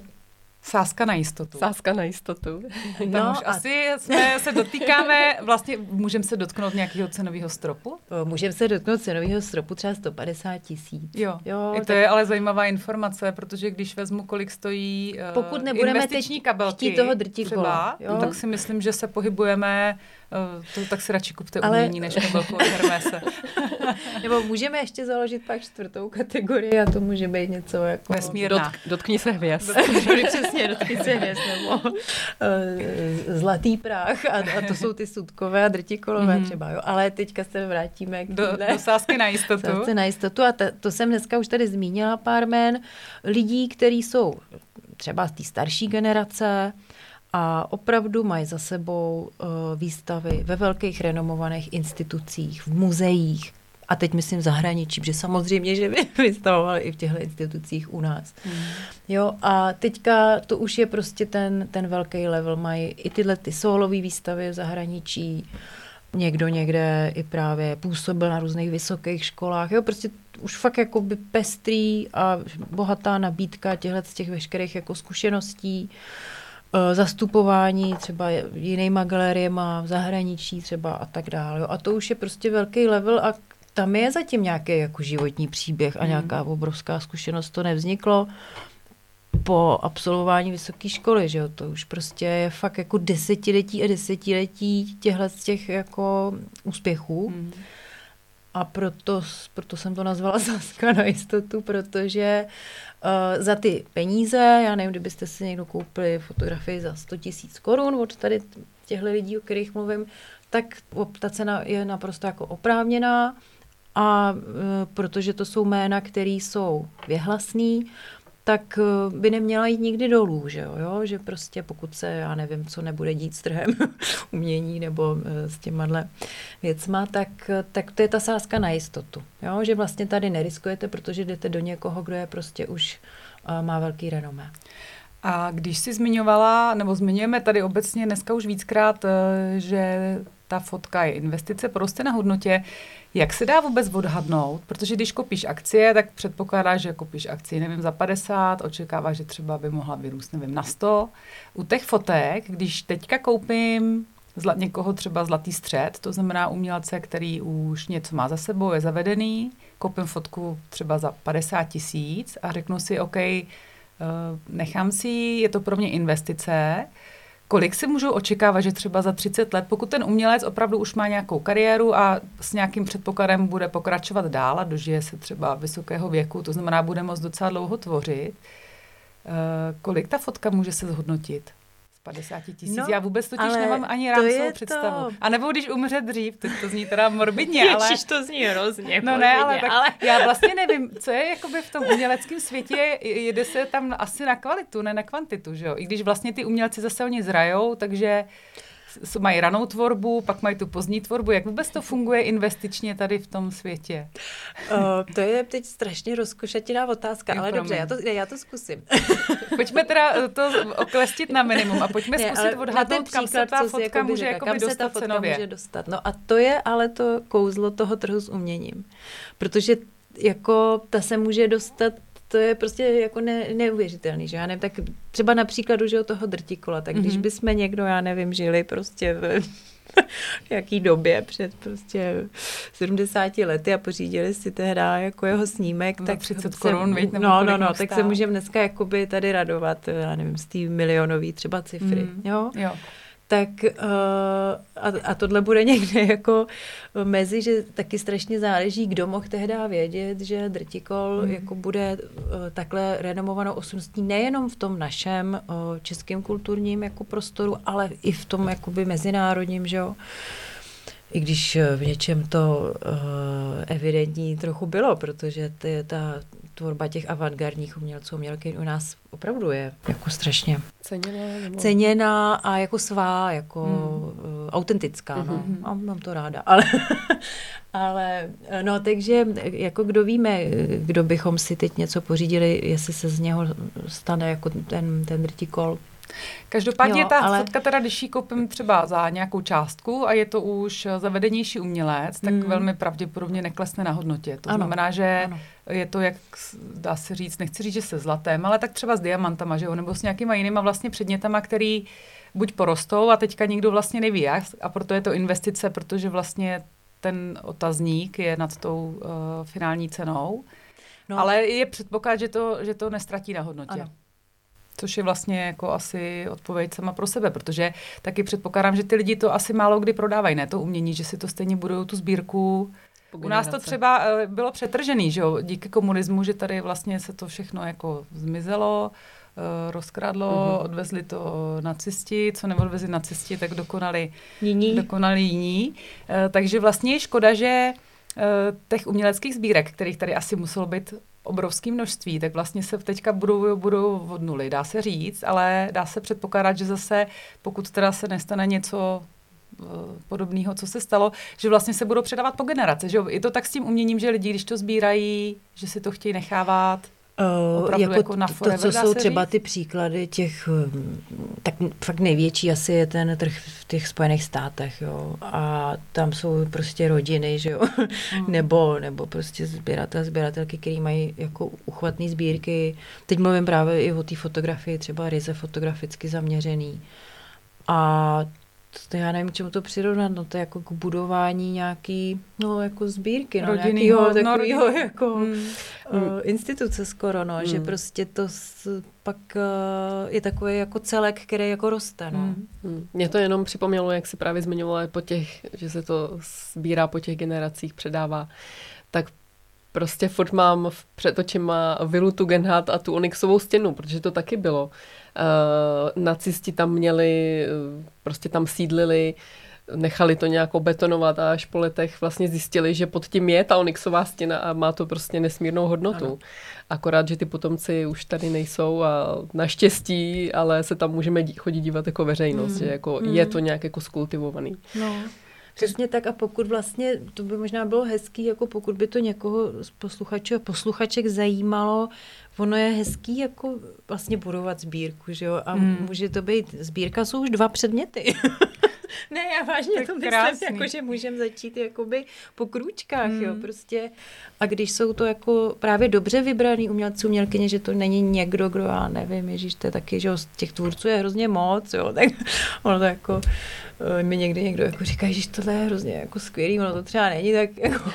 Sázka na jistotu. Sázka na jistotu. No, už a... asi jsme se dotýkáme, vlastně můžeme se dotknout nějakého cenového stropu? Můžeme se dotknout cenového stropu třeba 150 tisíc. Jo, jo I to tak... je ale zajímavá informace, protože když vezmu, kolik stojí uh, Pokud nebudeme investiční kabelky toho třeba, jo? tak si myslím, že se pohybujeme Eh, to tak si radši kupte Ale... umění, než kabelku od Hermese. *laughs* Nebo můžeme ještě založit pak čtvrtou kategorii a to může být něco jako... Vesmírná. Dotk, dotkni se hvězd. Dotkni, *laughs* přesně, dotkni se hvězd. Nebo uh, *laughs* zlatý prach a, a to jsou ty sudkové a drtikolové mm-hmm. třeba. Jo. Ale teďka se vrátíme k do, do sásky na jistotu. Sásky na jistotu a ta, to jsem dneska už tady zmínila pár men lidí, kteří jsou třeba z té starší generace, a opravdu mají za sebou uh, výstavy ve velkých renomovaných institucích, v muzeích, a teď myslím v zahraničí, protože samozřejmě, že *laughs* vystavovali i v těchto institucích u nás. Mm. Jo, a teďka to už je prostě ten, ten velký level. Mají i tyhle ty solové výstavy v zahraničí, někdo někde i právě působil na různých vysokých školách. Jo, prostě už fakt jako by pestrý a bohatá nabídka těchto z těch veškerých jako zkušeností. Eh, zastupování třeba jinýma galeriema v zahraničí třeba a tak dále. A to už je prostě velký level a tam je zatím nějaký jako životní příběh a hmm. nějaká obrovská zkušenost. To nevzniklo po absolvování vysoké školy, že jo? To už prostě je fakt jako desetiletí a desetiletí těchhle z těch jako úspěchů. Hmm. A proto, proto jsem to nazvala *laughs* Sáska na jistotu, protože uh, za ty peníze, já nevím, kdybyste si někdo koupili fotografii za 100 tisíc korun od tady těchto lidí, o kterých mluvím, tak ta cena je naprosto jako oprávněná. A uh, protože to jsou jména, které jsou věhlasný, tak eh, by neměla jít nikdy dolů, že jo? jo? Že prostě pokud se, já nevím, co nebude dít s trhem *laughs* umění nebo eh, s těma věcma, tak, eh, tak to je ta sázka na jistotu. Jo? Že vlastně tady neriskujete, protože jdete do někoho, kdo je prostě už má velký renomé. A když jsi zmiňovala, nebo zmiňujeme tady obecně dneska už víckrát, že ta fotka je investice, prostě na hodnotě, jak se dá vůbec odhadnout? Protože když kopíš akcie, tak předpokládáš, že kopíš akcie, nevím, za 50, očekáváš, že třeba by mohla vyrůst, nevím, na 100. U těch fotek, když teďka koupím zla, někoho třeba zlatý střed, to znamená umělce, který už něco má za sebou, je zavedený, koupím fotku třeba za 50 tisíc a řeknu si, OK, uh, nechám si je to pro mě investice, kolik si můžu očekávat, že třeba za 30 let, pokud ten umělec opravdu už má nějakou kariéru a s nějakým předpokladem bude pokračovat dál a dožije se třeba vysokého věku, to znamená, bude moct docela dlouho tvořit, uh, kolik ta fotka může se zhodnotit? 50 tisíc. No, Já vůbec totiž nemám ani rámcovou představu. To... A nebo když umře dřív, to, to zní teda morbidně, *laughs* ale... Ježiš, to zní hrozně No ne, ale, tak ale... já vlastně nevím, co je jakoby v tom uměleckém světě, jede se tam asi na kvalitu, ne na kvantitu, že jo? I když vlastně ty umělci zase oni zrajou, takže mají ranou tvorbu, pak mají tu pozdní tvorbu. Jak vůbec to funguje investičně tady v tom světě? Uh, to je teď strašně rozkošatiná otázka, ale dobře, já to, já to zkusím. *laughs* pojďme teda eh, to oklestit na minimum a pojďme ne, zkusit odhadnout, kam se ta fotka může jako kam dostat se ta fotka cenově. může dostat. No a to je ale to kouzlo toho trhu s uměním. Protože jako ta se může dostat to je prostě jako ne, neuvěřitelný, že já nevím, tak třeba na příkladu, že o toho drtikola, tak když mhm. bychom někdo, já nevím, žili prostě v *laughs* jaký době, před prostě 70 lety a pořídili si tehdy jako jeho snímek, tak 30 korun, víc, No, no, no, tak se můžeme dneska jakoby tady radovat, já nevím, z té milionový třeba cifry, mm, jo? jo tak uh, a, a tohle bude *laughs* někde jako mezi, že taky strašně záleží, kdo mohl tehdy vědět, že Drtikol mm. jako bude uh, takhle renomovanou osobností nejenom v tom našem uh, českém kulturním jako prostoru, ale i v tom jakoby mezinárodním, že jo. I když v něčem to uh, evidentní trochu bylo, protože ty, ta tvorba těch avantgardních umělců, umělky u nás opravdu je jako strašně ceněná, nebo... ceněná a jako svá, jako hmm. uh, autentická. Mm-hmm. No. A mám to ráda. *laughs* Ale, ale no, takže jako kdo víme, kdo bychom si teď něco pořídili, jestli se z něho stane jako ten, ten drtikol Každopádně jo, ta ale... fotka teda, když ji koupím třeba za nějakou částku a je to už zavedenější umělec, tak mm. velmi pravděpodobně neklesne na hodnotě. To ano, znamená, že ano. je to, jak dá se říct, nechci říct, že se zlatem, ale tak třeba s diamantama, že jo, nebo s nějakýma jinýma vlastně předmětama, který buď porostou a teďka nikdo vlastně neví jak a proto je to investice, protože vlastně ten otazník je nad tou uh, finální cenou. No. Ale je předpoklad, že to, že to nestratí na hodnotě. Ano. Což je vlastně jako asi odpověď sama pro sebe, protože taky předpokládám, že ty lidi to asi málo kdy prodávají, ne to umění, že si to stejně budou tu sbírku u nás to třeba eh, bylo přetržený, že jo, díky komunismu, že tady vlastně se to všechno jako zmizelo, eh, rozkradlo, mm-hmm. odvezli to nacisti, co neodvezli nacisti, tak dokonali jiní. Dokonali jiní. Eh, takže vlastně je škoda, že těch uměleckých sbírek, kterých tady asi muselo být obrovské množství, tak vlastně se teďka budou, budou od nuly, dá se říct, ale dá se předpokládat, že zase, pokud teda se nestane něco eh, podobného, co se stalo, že vlastně se budou předávat po generace. Že je to tak s tím uměním, že lidi, když to sbírají, že si to chtějí nechávat Opravdu jako, jako na to, co jsou třeba říct? ty příklady těch, hm, tak fakt největší asi je ten trh v těch Spojených státech, jo. A tam jsou prostě rodiny, že jo. Mm. *laughs* nebo, nebo prostě sběratel, sběratelky, který mají jako uchvatné sbírky. Teď mluvím právě i o té fotografii, třeba ryze fotograficky zaměřený. A to já nevím, čemu to přirovnat, no to je jako k budování nějaký, no jako sbírky, no Rodinýho, nějakýho takovýho no, *laughs* jako hmm. uh, instituce skoro, no, hmm. že prostě to s, pak uh, je takový jako celek, který jako roste, no. Hmm. Hmm. Mě to jenom připomnělo, jak si právě zmiňovala po těch, že se to sbírá po těch generacích, předává, tak prostě furt mám před očima vilu Tugendhat a tu Onyxovou stěnu, protože to taky bylo. Uh, nacisti tam měli, uh, prostě tam sídlili, nechali to nějakou betonovat a až po letech vlastně zjistili, že pod tím je ta onyxová stěna a má to prostě nesmírnou hodnotu. Ano. Akorát, že ty potomci už tady nejsou a naštěstí, ale se tam můžeme chodit dívat jako veřejnost, mm. že jako mm. je to nějak jako skultivovaný. No. Přesně tak a pokud vlastně, to by možná bylo hezký, jako pokud by to někoho z posluchačů a posluchaček zajímalo, ono je hezký jako vlastně budovat sbírku, že jo, a hmm. může to být, sbírka jsou už dva předměty. *laughs* ne, já vážně to, to myslím, krásný. jako, že můžeme začít jakoby po krůčkách, mm. jo, hmm. prostě. A když jsou to jako právě dobře vybraný umělci, umělkyně, že to není někdo, kdo, já nevím, ježíš, to je taky, že těch tvůrců je hrozně moc, jo, *laughs* tak ono to jako Eh, mi někdy někdo jako říká, že tohle je hrozně jako skvělý, ono to třeba není tak jako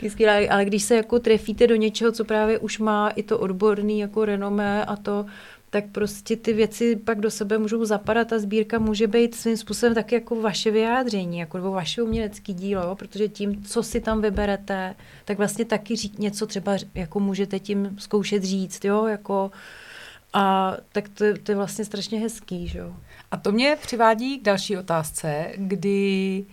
*laughs* skvělé, ale když se jako trefíte do něčeho, co právě už má i to odborný jako renomé a to, tak prostě ty věci pak do sebe můžou zapadat a sbírka může být svým způsobem taky jako vaše vyjádření, jako nebo vaše umělecké dílo, protože tím, co si tam vyberete, tak vlastně taky říct něco třeba jako můžete tím zkoušet říct, jo, jako a tak to, to je vlastně strašně hezký, jo. A to mě přivádí k další otázce, kdy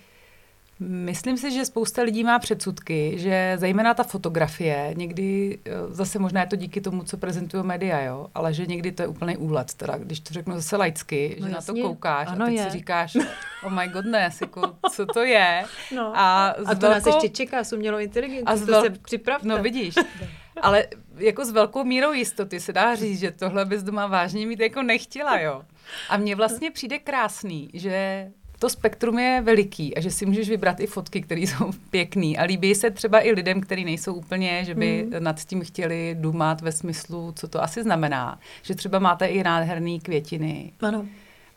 Myslím si, že spousta lidí má předsudky, že zejména ta fotografie, někdy, eh, zase možná je to díky tomu, co prezentují média, jo, ale že někdy to je úplný úlet, teda, když to řeknu zase laicky, no že jasně. na to koukáš ano, a teď je. si říkáš, oh my goodness, jako, *laughs* co to je. No. A, a to velkou... nás ještě čeká s umělou inteligencí, a to se připravte. No vidíš, *laughs* *laughs* ale jako s velkou mírou jistoty se dá říct, že tohle bys doma vážně mít jako nechtěla, jo. A mně vlastně přijde krásný, že to spektrum je veliký a že si můžeš vybrat i fotky, které jsou *laughs* pěkné a líbí se třeba i lidem, kteří nejsou úplně, že by mm. nad tím chtěli dumat ve smyslu, co to asi znamená. Že třeba máte i nádherné květiny. Ano.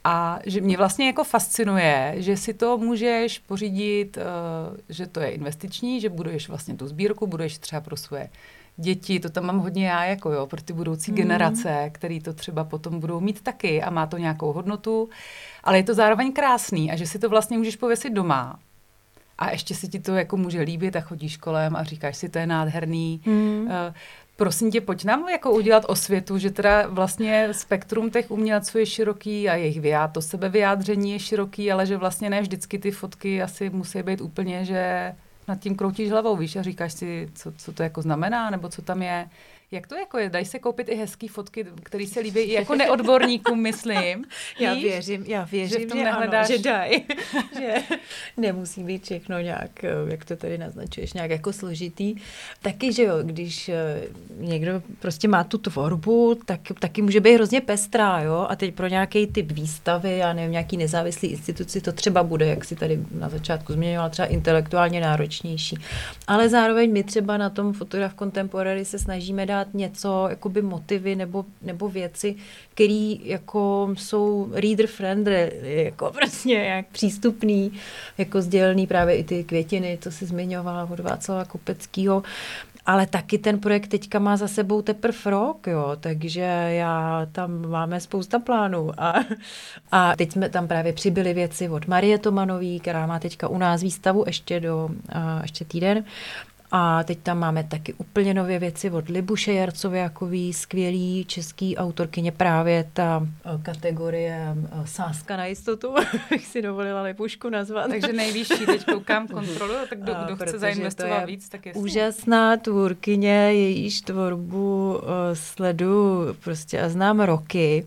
A že mě vlastně jako fascinuje, že si to můžeš pořídit, uh, že to je investiční, že buduješ vlastně tu sbírku, buduješ třeba pro svoje děti, to tam mám hodně já, jako jo, pro ty budoucí mm. generace, který to třeba potom budou mít taky a má to nějakou hodnotu, ale je to zároveň krásný a že si to vlastně můžeš pověsit doma a ještě si ti to jako může líbit a chodíš kolem a říkáš si, to je nádherný. Mm. Uh, prosím tě, pojď nám jako udělat osvětu, že teda vlastně spektrum těch umělců je široký a jejich vyjádření, to sebevyjádření je široký, ale že vlastně ne vždycky ty fotky asi musí být úplně, že nad tím kroutíš hlavou, víš, a říkáš si, co, co to jako znamená, nebo co tam je. Jak to jako je? Dají se koupit i hezké fotky, které se líbí i jako *laughs* neodborníkům, myslím. já víš? věřím, já věřím, že, v tom že ano, že dají. *laughs* že nemusí být všechno nějak, jak to tady naznačuješ, nějak jako složitý. Taky, že jo, když eh, někdo prostě má tu tvorbu, tak taky může být hrozně pestrá, jo, a teď pro nějaký typ výstavy, já nevím, nějaký nezávislý instituci, to třeba bude, jak si tady na začátku zmiňovala, třeba intelektuálně náročnější. Ale zároveň my třeba na tom fotograf contemporary se snažíme dát dát něco, jakoby motivy nebo, nebo věci, které jako jsou reader friendly, jako *laughs* prostě jak přístupný, jako sdělený právě i ty květiny, co si zmiňovala od Václava Kopeckého, ale taky ten projekt teďka má za sebou teprve rok, jo, takže já tam máme spousta plánů. A, *laughs* a teď jsme tam právě přibyli věci od Marie Tomanový, která má teďka u nás výstavu ještě do, a, ještě týden a teď tam máme taky úplně nové věci od Libuše Jarcovějakový, skvělý český autorkyně, právě ta eh, kategorie eh, sáska na jistotu, *laughs* bych si dovolila Libušku nazvat. Takže nejvyšší, teď koukám *laughs* kontrolu, tak kdo, kdo chce zainvestovat víc, tak jasně. Úžasná tvůrkyně, jejíž tvorbu sledu prostě a znám roky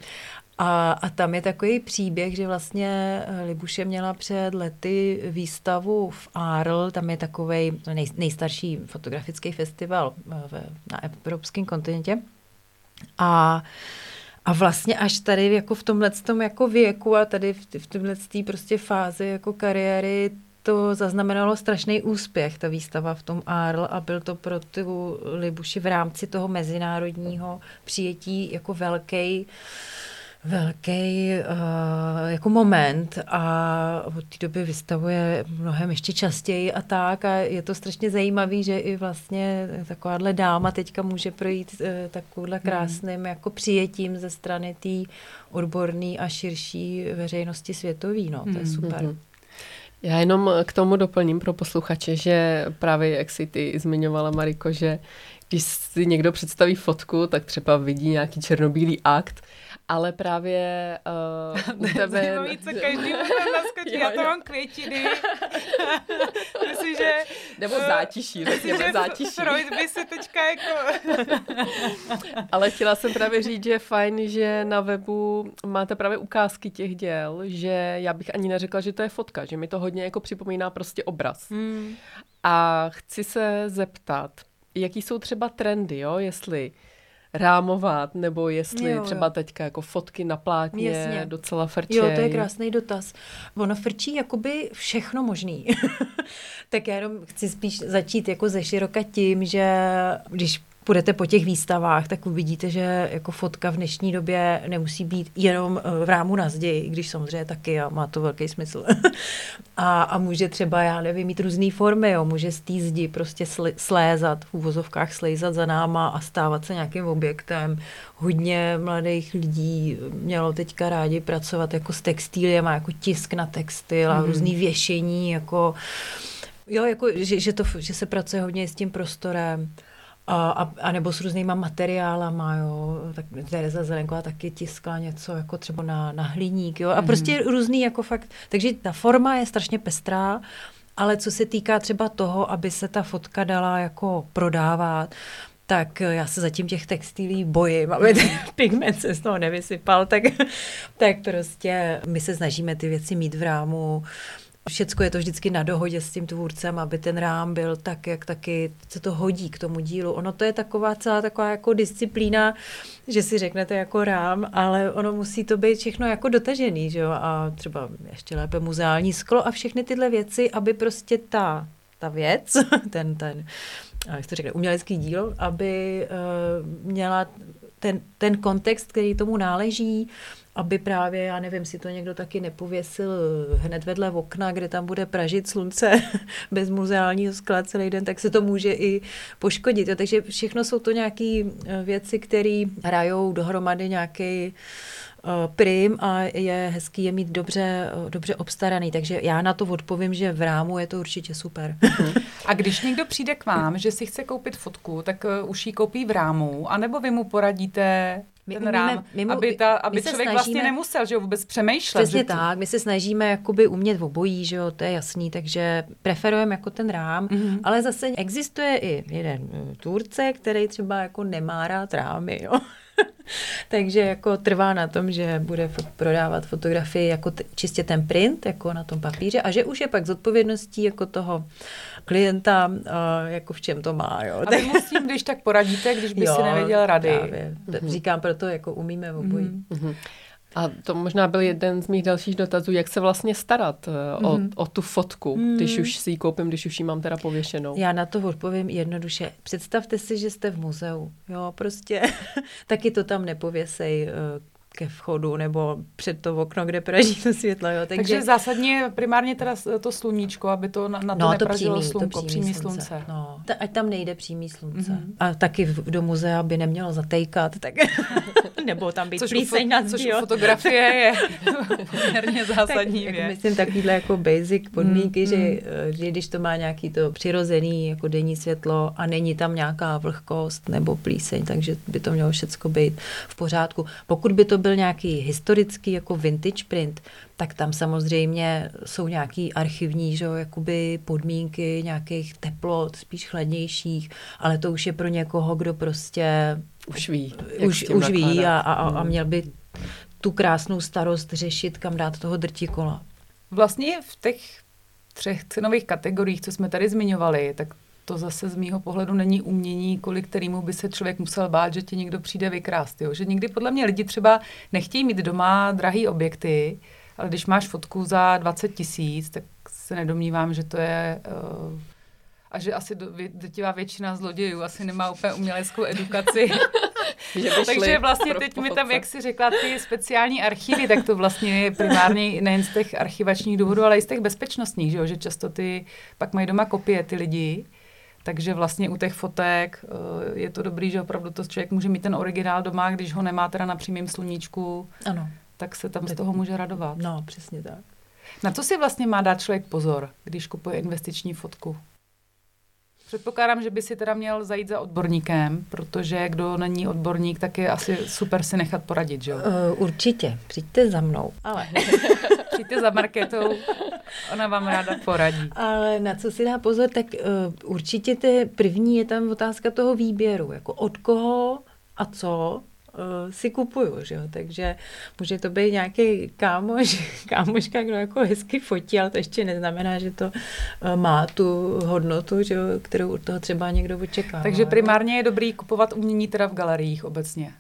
a, a tam je takový příběh, že vlastně eh, Libuše měla před lety výstavu v Arl, tam je takový nej, nejstarší fotografický festival eh, v, na evropském kontinentě. A a vlastně až tady jako v tomhle tom jako věku a tady v, v tomhle prostě fázi jako kariéry to zaznamenalo strašný úspěch, ta výstava v tom Arl a byl to pro tu Libuši v rámci toho mezinárodního přijetí jako velký velký uh, jako moment a od té doby vystavuje mnohem ještě častěji a tak a je to strašně zajímavý, že i vlastně takováhle dáma teďka může projít uh, takovýhle hmm. krásným mm. jako přijetím ze strany té odborné a širší veřejnosti světový, no, to je hmm. super. Mm-hmm. Já jenom k tomu doplním pro posluchače, že právě jak si ty zmiňovala, Mariko, že když si někdo představí fotku, tak třeba vidí nějaký černobílý akt, ale právě uh, *laughs* u tebe... Zajímavý, co každý *laughs* naskočí, já to mám květiny. *laughs* myslím, že... Nebo eh, zátiší, myslím, že zátiší. Freud by si teďka jako... ale chtěla jsem právě říct, že je fajn, že na webu máte právě ukázky těch děl, že já bych ani neřekla, že to je fotka, že mi to hodně jako připomíná prostě obraz. Hmm. A chci se zeptat, jaký jsou třeba trendy, jo, jestli rámovat, nebo jestli Jo, třeba jo. teďka jako fotky na plátně Jasně. docela frčej. Jo, to je krásný dotaz. Ono frčí jakoby všechno možný. *laughs* tak já jenom chci spíš začít jako ze široka tím, že když půjdete po těch výstavách, tak uvidíte, že jako fotka v dnešní době nemusí být jenom eh, v rámu na zdi, i když samozřejmě taky a má to velký smysl. *laughs* a, a může třeba, já nevím, mít různé formy, jo. může z té zdi prostě sli, slézat, v úvozovkách slejzat za náma a stávat se nějakým objektem. Hodně mladých lidí mělo teďka rádi pracovat jako s textiliem a jako tisk na textil a Mhm. různý věšení, jako Jo, jako, že, že, to, že se pracuje hodně s tím prostorem. A, a, a nebo s různýma materiálama, jo. Tak Tereza Zelenková taky tiskla něco jako třeba na, na hliník, jo. A Mhm. prostě různý jako fakt. Takže ta forma je strašně pestrá, ale co se týká třeba toho, aby se ta fotka dala jako prodávat, tak já se zatím těch textilí bojím, aby ten *laughs* pigment se z toho nevysypal, tak, tak prostě my se snažíme ty věci mít v rámu. Všecko je to vždycky na dohodě s tím tvůrcem, aby ten rám byl tak, jak taky se to hodí k tomu dílu. Ono to je taková celá taková jako disciplína, že si řeknete jako rám, ale ono musí to být všechno jako dotažený, že jo? A třeba ještě lépe muzeální sklo a všechny tyhle věci, aby prostě ta, ta věc, *laughs* ten, ten, jak to řekne, umělecký díl, aby uh, měla ten, ten kontext, který tomu náleží, aby právě, já nevím, si to někdo taky nepověsil hned vedle okna, kde tam bude pražit slunce *laughs* bez muzeálního skla celý den, tak se to může i poškodit. Jo. Takže všechno jsou to nějaké věci, které hrajou dohromady nějaký prim a je hezký je mít dobře, dobře obstaraný. Takže já na to odpovím, že v rámu je to určitě super. *laughs* A když někdo přijde k vám, že si chce koupit fotku, tak už ji koupí v rámu, anebo vy mu poradíte My ten umíme- rám, my mu- aby, ta, aby člověk snažíme- vlastně nemusel, že jo, vůbec přemýšlet. Přesně že to- tak, my se snažíme jakoby umět obojí, že jo, to je jasný, takže preferujeme jako ten rám, Mhm. ale zase existuje i jeden eh, tvůrce, který třeba jako nemá rád rámy, jo. *laughs* takže jako trvá na tom, že bude prodávat fotografii jako t- čistě ten print, jako na tom papíře a že už je pak zodpovědností jako toho klienta, uh, jako v čem to má, jo. A vy mu s tím, když tak poradíte, když by *laughs* si nevěděl rady. Právě. Říkám proto, jako umíme obojí. Mhm. Mhm. A to možná byl jeden z mých dalších dotazů, jak se vlastně starat eh, o, Mhm. o tu fotku, když už si ji koupím, když už ji mám teda pověšenou. Já na to odpovím jednoduše. Představte si, že jste v muzeu. Jo, prostě *laughs* taky to tam nepověsej eh, ke vchodu nebo před to okno, kde praží to světlo. Jo. Takže, Takže, zásadně primárně teda to sluníčko, aby to na, na to no, to nepražilo přímý, slunko, to přímý slunce. No, ta, ať tam nejde přímý slunce. Mhm. Mm-hmm. A taky v, do muzea by nemělo zatejkat, tak *laughs* nebo tam být Což, plíseň na což u jo. fotografie je *laughs* poměrně zásadní tak, věc. Jako myslím takovýhle jako basic podmínky, Mm, mm, mm. že, eh, že když to má nějaký to přirozený jako denní světlo a není tam nějaká vlhkost nebo plíseň, takže by to mělo všecko být v pořádku. Pokud by to byl nějaký historický jako vintage print, tak tam samozřejmě jsou nějaký archivní že, jo, jakoby podmínky nějakých teplot, spíš chladnějších, ale to už je pro někoho, kdo prostě Už ví. už, už ví a, a, a Mhm. měl by tu krásnou starost řešit, kam dát toho drtí kola. Vlastně v těch třech cenových kategoriích, co jsme tady zmiňovali, tak to zase z mýho pohledu není umění, kvůli kterému by se člověk musel bát, že ti někdo přijde vykrást. Jo? Že někdy podle mě lidi třeba nechtějí mít doma drahé objekty, ale když máš fotku za 20 tisíc, tak se nedomnívám, že to je... Uh, a že asi do, vě, drtivá většina zlodějů asi nemá úplně uměleckou edukaci. *laughs* Takže vlastně teď mi tam, jak si řekla, ty speciální archivy, tak to vlastně je primárně nejen z těch archivačních důvodů, ale i z těch bezpečnostních, že, jo? že často ty pak mají doma kopie ty lidi. Takže vlastně u těch fotek eh, je to dobrý, že opravdu to člověk může mít ten originál doma, když ho nemá teda na přímém sluníčku, Ano. tak se tam z toho může radovat. No, přesně tak. Na co si vlastně má dát člověk pozor, když kupuje investiční fotku? Předpokládám, že by si teda měl zajít za odborníkem, protože kdo není odborník, tak je asi super si nechat poradit, že jo? Uh, určitě, přijďte za mnou. *laughs* Ale, Přijďte za Marketou, ona vám ráda poradí. ale na co si dá pozor, tak uh, určitě ty první je tam otázka toho výběru, jako od koho a co uh, si kupuju, že jo? takže může to být nějaký kámoš, *laughs* kámoška, kdo jako hezky fotí, ale to ještě neznamená, že to uh, má tu hodnotu, že jo? kterou od toho třeba někdo očekává. Takže primárně je dobrý kupovat umění teda v galeriích obecně.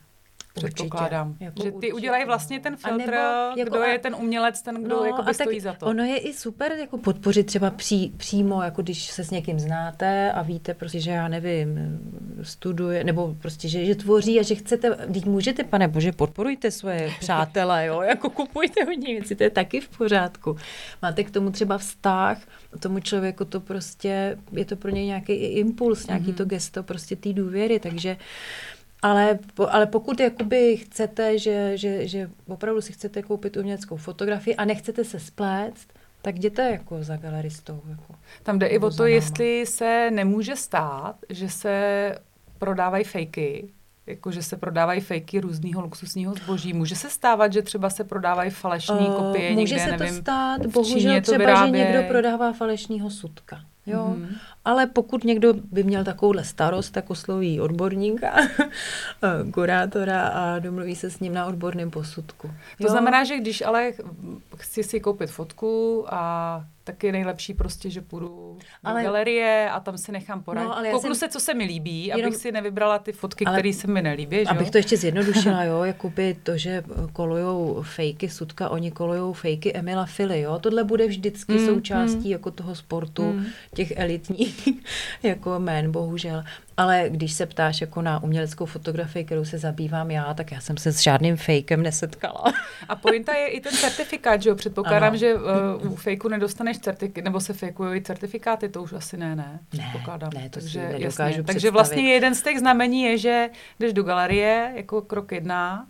Předpokládám. Jako že ty určitě. udělají vlastně ten filtr, nebo, jako kdo a, je ten umělec, ten, kdo no, jako stojí za to. Ono je i super jako podpořit třeba pří, přímo, jako když se s někým znáte a víte prostě, že já nevím, studuje, nebo prostě, že, že tvoří a že chcete, teď můžete, pane bože, podporujte svoje *laughs* přátele, jo, jako kupujte hodně věci, to je taky v pořádku. Máte k tomu třeba vztah, tomu člověku to prostě, je to pro něj nějaký impuls, nějaký mm-hmm. to gesto prostě té důvěry, takže ale, ale pokud jakoby chcete, že, že, že opravdu si chcete koupit uměleckou fotografii a nechcete se spléct, tak jděte jako za galeristou. Jako, Tam jde i o to, jestli se nemůže stát, že se prodávají fejky, jako že se prodávají fejky různého luxusního zboží. Může se stávat, že třeba se prodávají falešné uh, kopie může někde, se to nevím, stát, bohužel třeba, že někdo prodává falešného sutka. Jo? Mm-hmm. Ale pokud někdo by měl takovouhle starost, tak osloví odborníka, *laughs* kurátora a domluví se s ním na odborném posudku. To jo? znamená, že když ale chci si koupit fotku a tak je nejlepší prostě, že půjdu ale, do galerie a tam si nechám poradit. No, Kouknu jsem... se, co se mi líbí, jenom... abych si nevybrala ty fotky, které se mi nelíbí. Abych jo? to ještě zjednodušila, *laughs* jo, jakoby to, že kolujou fejky Sutka, oni kolujou fejky Emila Fili, jo, tohle bude vždycky mm, součástí mm. jako toho sportu, mm. těch elitních *laughs* jako jmén, bohužel. Ale když se ptáš jako na uměleckou fotografii, kterou se zabývám já, tak já jsem se s žádným fejkem nesetkala. A pointa je i ten certifikát, že jo? Předpokládám, ano. že uh, u fejku nedostaneš certifikát, nebo se fejkují certifikáty, to už asi ne, ne? Předpokládám. Ne, ne to Takže, si jasně. Takže vlastně jeden z těch znamení je, že jdeš do galerie jako krok jedna,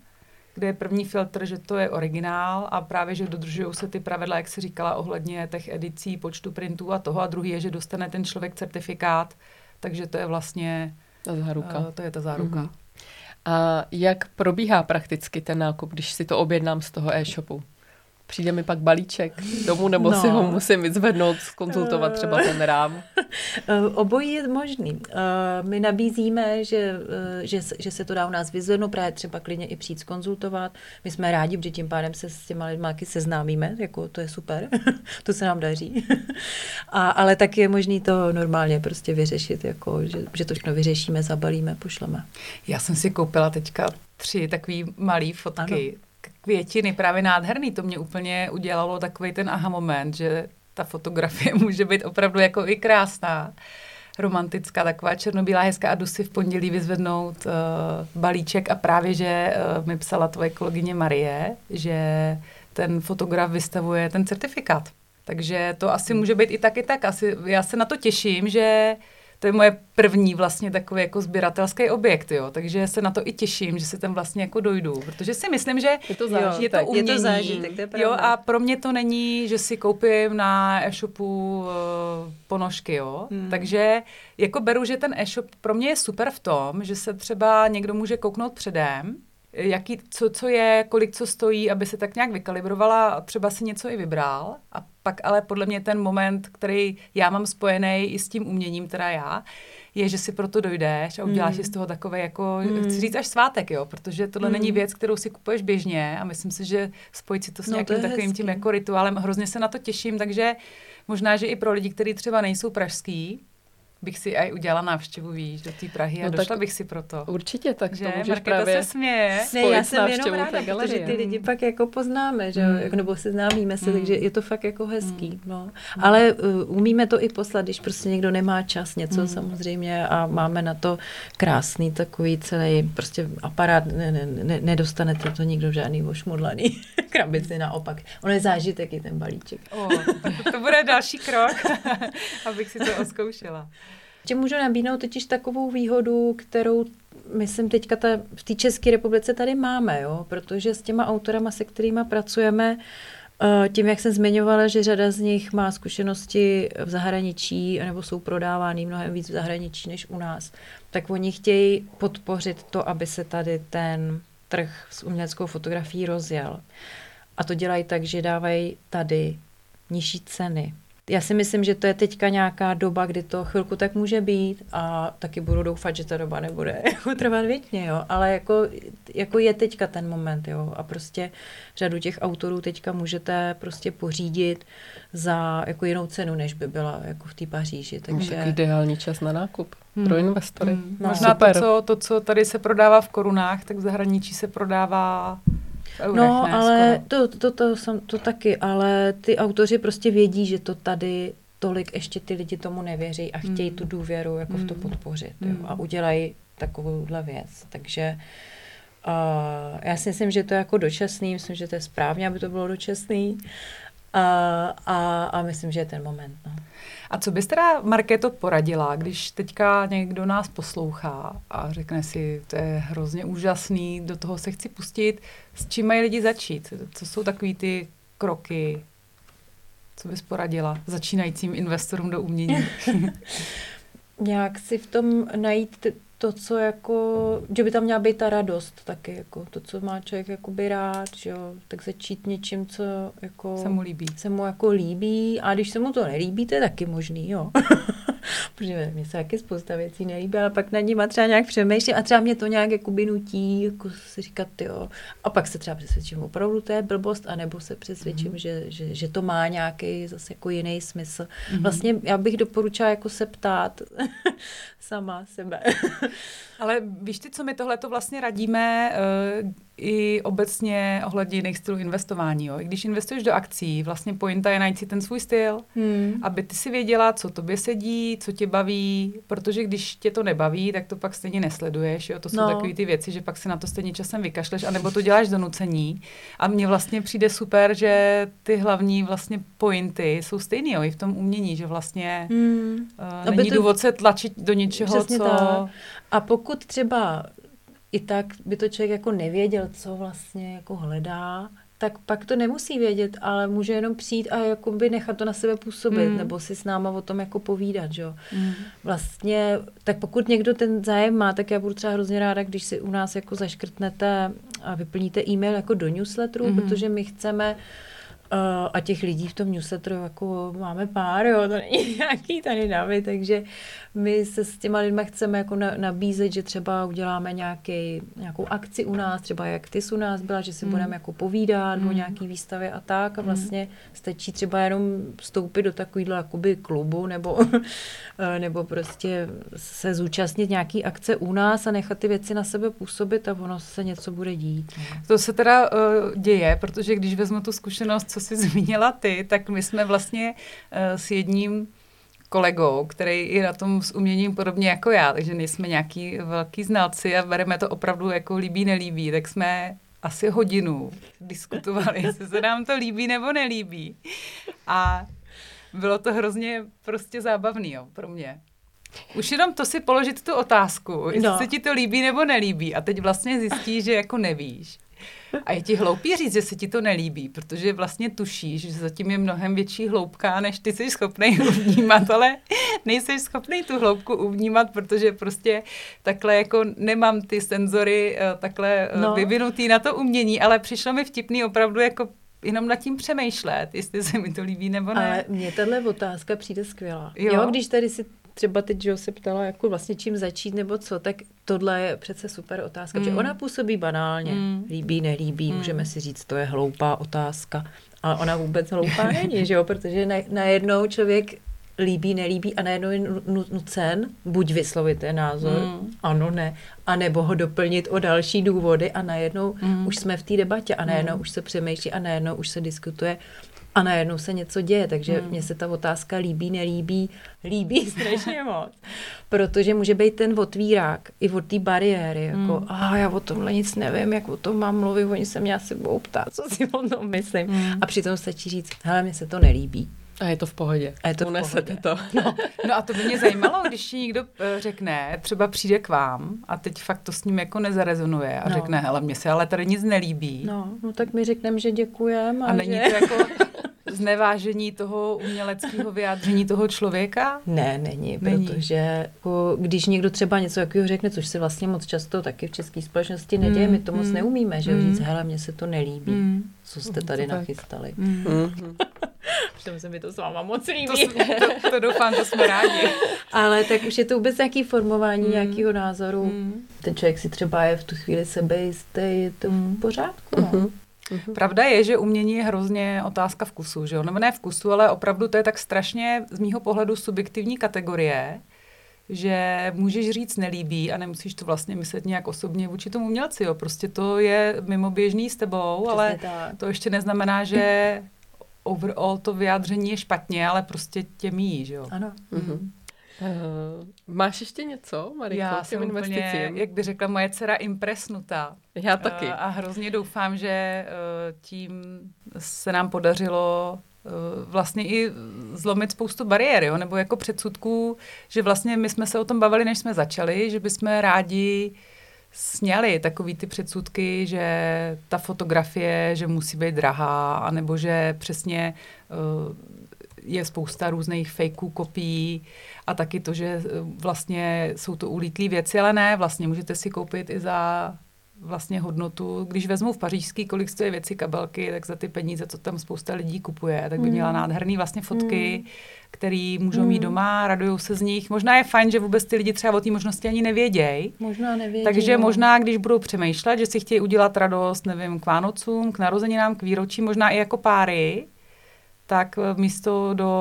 kde je první filtr, že to je originál a právě, že dodržují se ty pravidla, jak si říkala, ohledně těch edicí, počtu printů a toho. A druhý je, že dostane ten člověk certifikát, takže to je vlastně... Ta záruka. Uh, to je ta záruka. Mm-hmm. A jak probíhá prakticky ten nákup, když si to objednám z toho e-shopu? Přijde mi pak balíček domů, nebo no. si ho musím vyzvednout, skonzultovat třeba ten rám? Eh, obojí je možný. Eh, my nabízíme, že, eh, že, že se to dá u nás vyzvednout, právě třeba klidně i přijít skonzultovat. My jsme rádi, protože tím pádem se s těma lidmi seznámíme, jako to je super, *laughs* to se nám daří. *laughs* A, ale tak je možný to normálně prostě vyřešit, jako, že, že to všechno vyřešíme, zabalíme, pošleme. Já jsem si koupila teďka tři takové malé fotky. Ano květiny právě nádherný. To mě úplně udělalo takový ten aha moment, že ta fotografie *laughs* může být opravdu jako i krásná, romantická, taková černobílá, hezká a jdu si v pondělí vyzvednout uh, balíček a právě, že uh, mi psala tvoje kolegyně Marie, že ten fotograf vystavuje ten certifikát. Takže to asi může být i tak, i tak. Asi, já se na to těším, že to je moje první vlastně takový jako sběratelský objekt, jo. Takže se na to i těším, že se tam vlastně jako dojdu, protože si myslím, že je to zážitek, je to, umění, je to zážitek, to je jo, a pro mě to není, že si koupím na e-shopu uh, ponožky, jo. Hmm. Takže jako beru, že ten e-shop pro mě je super v tom, že se třeba někdo může kouknout předem, jaký, co, co je, kolik co stojí, aby se tak nějak vykalibrovala a třeba si něco i vybral. A pak ale podle mě ten moment, který já mám spojený i s tím uměním, teda já, je, že si proto dojdeš a uděláš mm. si z toho takové jako, mm. chci říct až svátek, jo, protože tohle mm. není věc, kterou si kupuješ běžně a myslím si, že spojit si to s no, nějakým to takovým hezký. tím jako rituálem, hrozně se na to těším, takže možná, že i pro lidi, kteří třeba nejsou pražský, bych si aj udělala návštěvu, víš, do té Prahy a no došla bych si proto. Určitě, tak že? to můžeš Markéta právě se směje. Ne, já jsem jenom ráda, protože ty lidi pak jako poznáme, že mm. nebo seznámíme se, mm. takže je to fakt jako hezký. Mm. No. Mm. Ale uh, umíme to i poslat, když prostě někdo nemá čas, něco mm. samozřejmě a máme na to krásný takový celý prostě aparát, ne, ne, ne, nedostanete to nikdo žádný ošmudlaný *laughs* krabici, naopak. Ono je zážitek i ten balíček. Oh, to bude další krok, *laughs* abych si to *laughs* oskoušela. Tě můžu nabídnout totiž takovou výhodu, kterou myslím teďka ta, v té České republice tady máme, jo? protože s těma autorama, se kterými pracujeme, eh, tím, jak jsem zmiňovala, že řada z nich má zkušenosti v zahraničí, nebo jsou prodávány mnohem víc v zahraničí než u nás, tak oni chtějí podpořit to, aby se tady ten trh s uměleckou fotografií rozjel. A to dělají tak, že dávají tady nižší ceny, Já si myslím, že to je teďka nějaká doba, kdy to chvilku tak může být a taky budu doufat, že ta doba nebude *laughs* jako trvat větně, jo. Ale jako, jako je teďka ten moment, jo. A prostě řadu těch autorů teďka můžete prostě pořídit za jako jinou cenu, než by byla jako v té Paříži. Takže... Tak ideální čas na nákup hmm. pro investory. Hmm. No, Možná super. to co, to, co tady se prodává v korunách, tak v zahraničí se prodává eurech, no, ne, ale to, to, to, to, jsem, to taky, ale ty autoři prostě vědí, že to tady tolik ještě ty lidi tomu nevěří a chtějí mm. tu důvěru jako mm. v to hmm. podpořit mm. jo, a udělají takovouhle věc. Takže uh, já si myslím, že to je jako dočasný, myslím, že to je správně, aby to bylo dočasný a, a, a myslím, že je ten moment. No. A co bys teda, Markéto, poradila, když teďka někdo nás poslouchá a řekne si, to je hrozně úžasný, do toho se chci pustit, s čím mají lidi začít? Co jsou takový ty kroky, co bys poradila začínajícím investorům do umění? *laughs* Nějak si v tom najít to, co jako, že by tam měla být ta radost taky, jako to, co má člověk jakoby rád, že jo, tak začít něčím, co jako se mu líbí. Se mu jako líbí a když se mu to nelíbí, to je taky možný, jo. Protože mě se taky spousta věcí nelíbí, ale pak na ní má třeba nějak přemýšlím a třeba mě to nějak jakoby nutí, jako si říkat, jo. A pak se třeba přesvědčím, opravdu to je blbost, anebo se přesvědčím, mm-hmm. že, že, že, to má nějaký zase jako jiný smysl. Mm-hmm. Vlastně já bych doporučila jako se ptát *laughs* sama sebe. Ale víš ty, co my tohle to vlastně radíme uh, i obecně ohledně jiných stylů investování. Jo? I když investuješ do akcí, vlastně pointa je najít si ten svůj styl, hmm. aby ty si věděla, co tobě sedí, co tě baví, protože když tě to nebaví, tak to pak stejně nesleduješ. Jo? To jsou no. takové ty věci, že pak si na to stejně časem vykašleš, anebo to děláš do nucení. A mně vlastně přijde super, že ty hlavní vlastně pointy jsou stejný jo? i v tom umění, že vlastně hmm. uh, není to... důvod se tlačit do něčeho, Přesně co... Tak. A pokud třeba i tak by to člověk jako nevěděl, co vlastně jako hledá, tak pak to nemusí vědět, ale může jenom přijít a jakoby nechat to na sebe působit, mm. nebo si s náma o tom jako povídat, že? Mm. Vlastně, tak pokud někdo ten zájem má, tak já budu třeba hrozně ráda, když si u nás jako zaškrtnete a vyplníte e-mail jako do newsletteru, mm. protože my chceme uh, a těch lidí v tom newsletteru jako máme pár, jo, to není *laughs* nějaký tady davy, takže my se s těma lidma chceme jako nabízet, že třeba uděláme nějaký, nějakou akci u nás, třeba jak ty u nás byla, že si mm. budeme jako povídat mm. o nějaký výstavě a tak a hmm. vlastně stačí třeba jenom vstoupit do takového jakoby klubu nebo, *laughs* nebo prostě se zúčastnit nějaký akce u nás a nechat ty věci na sebe působit a ono se něco bude dít. No. To se teda uh, děje, protože když vezmu tu zkušenost, co jsi *laughs* zmínila ty, tak my jsme vlastně uh, s jedním kolegou, který je na tom s uměním podobně jako já, takže nejsme nějaký velký znalci a bereme to opravdu jako líbí, nelíbí, tak jsme asi hodinu diskutovali, *laughs* jestli se nám to líbí nebo nelíbí. A bylo to hrozně prostě zábavný jo, pro mě. Už jenom to si položit tu otázku, jestli no. se ti to líbí nebo nelíbí a teď vlastně zjistíš, že jako nevíš. A je ti hloupý říct, že se ti to nelíbí, protože vlastně tušíš, že zatím je mnohem větší hloubka, než ty jsi schopný *laughs* uvnímat, ale nejsi schopný tu hloubku uvnímat, protože prostě takhle jako nemám ty senzory eh, takhle eh, no. vyvinutý na to umění, ale přišlo mi vtipný opravdu jako jenom nad tím přemýšlet, jestli se mi to líbí nebo ne. Ale mně tahle otázka přijde skvělá. Jo, jo když tady si třeba teď, že se ptala, jako vlastně čím začít nebo co, tak tohle je přece super otázka, mm. protože ona působí banálně. Mm. Líbí, nelíbí, mm. můžeme si říct, to je hloupá otázka. Ale ona vůbec hloupá není, že jo, protože najednou člověk líbí, nelíbí a najednou je nucen buď vyslovit ten názor, mm. ano, ne, anebo ho doplnit o další důvody a najednou mm. už jsme v té debatě a najednou mm. už se přemýšlí a najednou už se diskutuje a najednou se něco děje, takže hmm. mně se ta otázka líbí, nelíbí, *laughs* líbí strašně *laughs* moc. Protože může být ten otvírák i od té bariéry, jako hmm. a já o tomhle nic nevím, jak o tom mám mluvit, oni se mě asi budou ptát, co si o tom myslím. Hmm. A přitom stačí říct, hele, mně se to nelíbí. A je to v pohodě. A je to Unesete to. *laughs* No. no a to by mě zajímalo, když ti někdo eh, řekne, třeba přijde k vám a teď fakt to s ním jako nezarezonuje a no. řekne, hele, mně se ale tady nic nelíbí. No, no tak mi řekneme, že děkujeme. A, a není že... to jako znevážení toho uměleckého vyjádření toho člověka? Ne, není, není. protože jako, když někdo třeba něco takového řekne, což se vlastně moc často taky v české společnosti neděje, mm, my to moc mm, neumíme, že mm. říct, hele, mně se to nelíbí, mm. co jste tady Super. nachystali. Mm. *laughs* Přitom se mi to s váma moc líbí. To, to, to doufám, to jsme rádi. *laughs* Ale tak už je to vůbec nějaký formování mm. nějakého názoru. Mm. Ten člověk si třeba je v tu chvíli sebejistý, je to mm. v pořádku. No. Mm-hmm. Pravda je, že umění je hrozně otázka vkusu, že jo? Nebo ne vkusu, ale opravdu to je tak strašně z mýho pohledu subjektivní kategorie, že můžeš říct nelíbí a nemusíš to vlastně myslet nějak osobně vůči tomu umělci. Jo. Prostě to je mimo běžný s tebou, Přesně ale tak. to ještě neznamená, že overall to vyjádření je špatně, ale prostě tě míjí, že jo. Ano. Mm-hmm. Uh, máš ještě něco, Mariko, Já jsem úplně, jak by řekla moje dcera, impresnutá. Já taky. Uh, a hrozně doufám, že uh, tím se nám podařilo vlastně i zlomit spoustu bariér, jo? nebo jako předsudků, že vlastně my jsme se o tom bavili, než jsme začali, že bychom rádi sněli takový ty předsudky, že ta fotografie, že musí být drahá, anebo že přesně uh, je spousta různých fakeů, kopií a taky to, že vlastně jsou to ulítlé věci, ale ne, vlastně můžete si koupit i za vlastně hodnotu. Když vezmu v pařížský, kolik stojí věci, kabelky, tak za ty peníze, co tam spousta lidí kupuje, tak by mm. měla nádherný vlastně fotky, mm. který můžou mít mm. doma, radují se z nich. Možná je fajn, že vůbec ty lidi třeba o té možnosti ani nevědějí. Možná nevědějí. Takže no. možná, když budou přemýšlet, že si chtějí udělat radost, nevím, k Vánocům, k narozeninám, k výročí, možná i jako páry, tak eh, místo do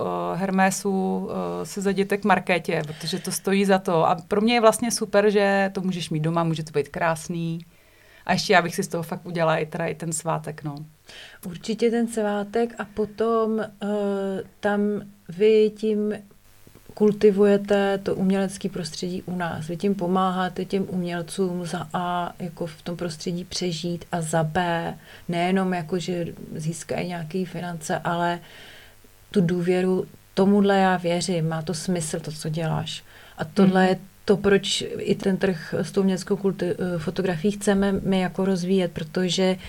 uh, Hermésu uh, si zajděte k markétě, protože to stojí za to. A pro mě je vlastně super, že to můžeš mít doma, může to být krásný. A ještě já bych si z toho fakt udělala i, teda i ten svátek, no. Určitě ten svátek a potom uh, tam vy tím kultivujete to umělecké prostředí u nás. Vy tím pomáháte těm umělcům za A, jako v tom prostředí přežít a za B, nejenom jako, že získají nějaké finance, ale tu důvěru, tomuhle já věřím, má to smysl, to, co děláš. A tohle mm. je to, proč i ten trh s tou uměleckou kulti- eh, fotografií chceme my jako rozvíjet, protože uh,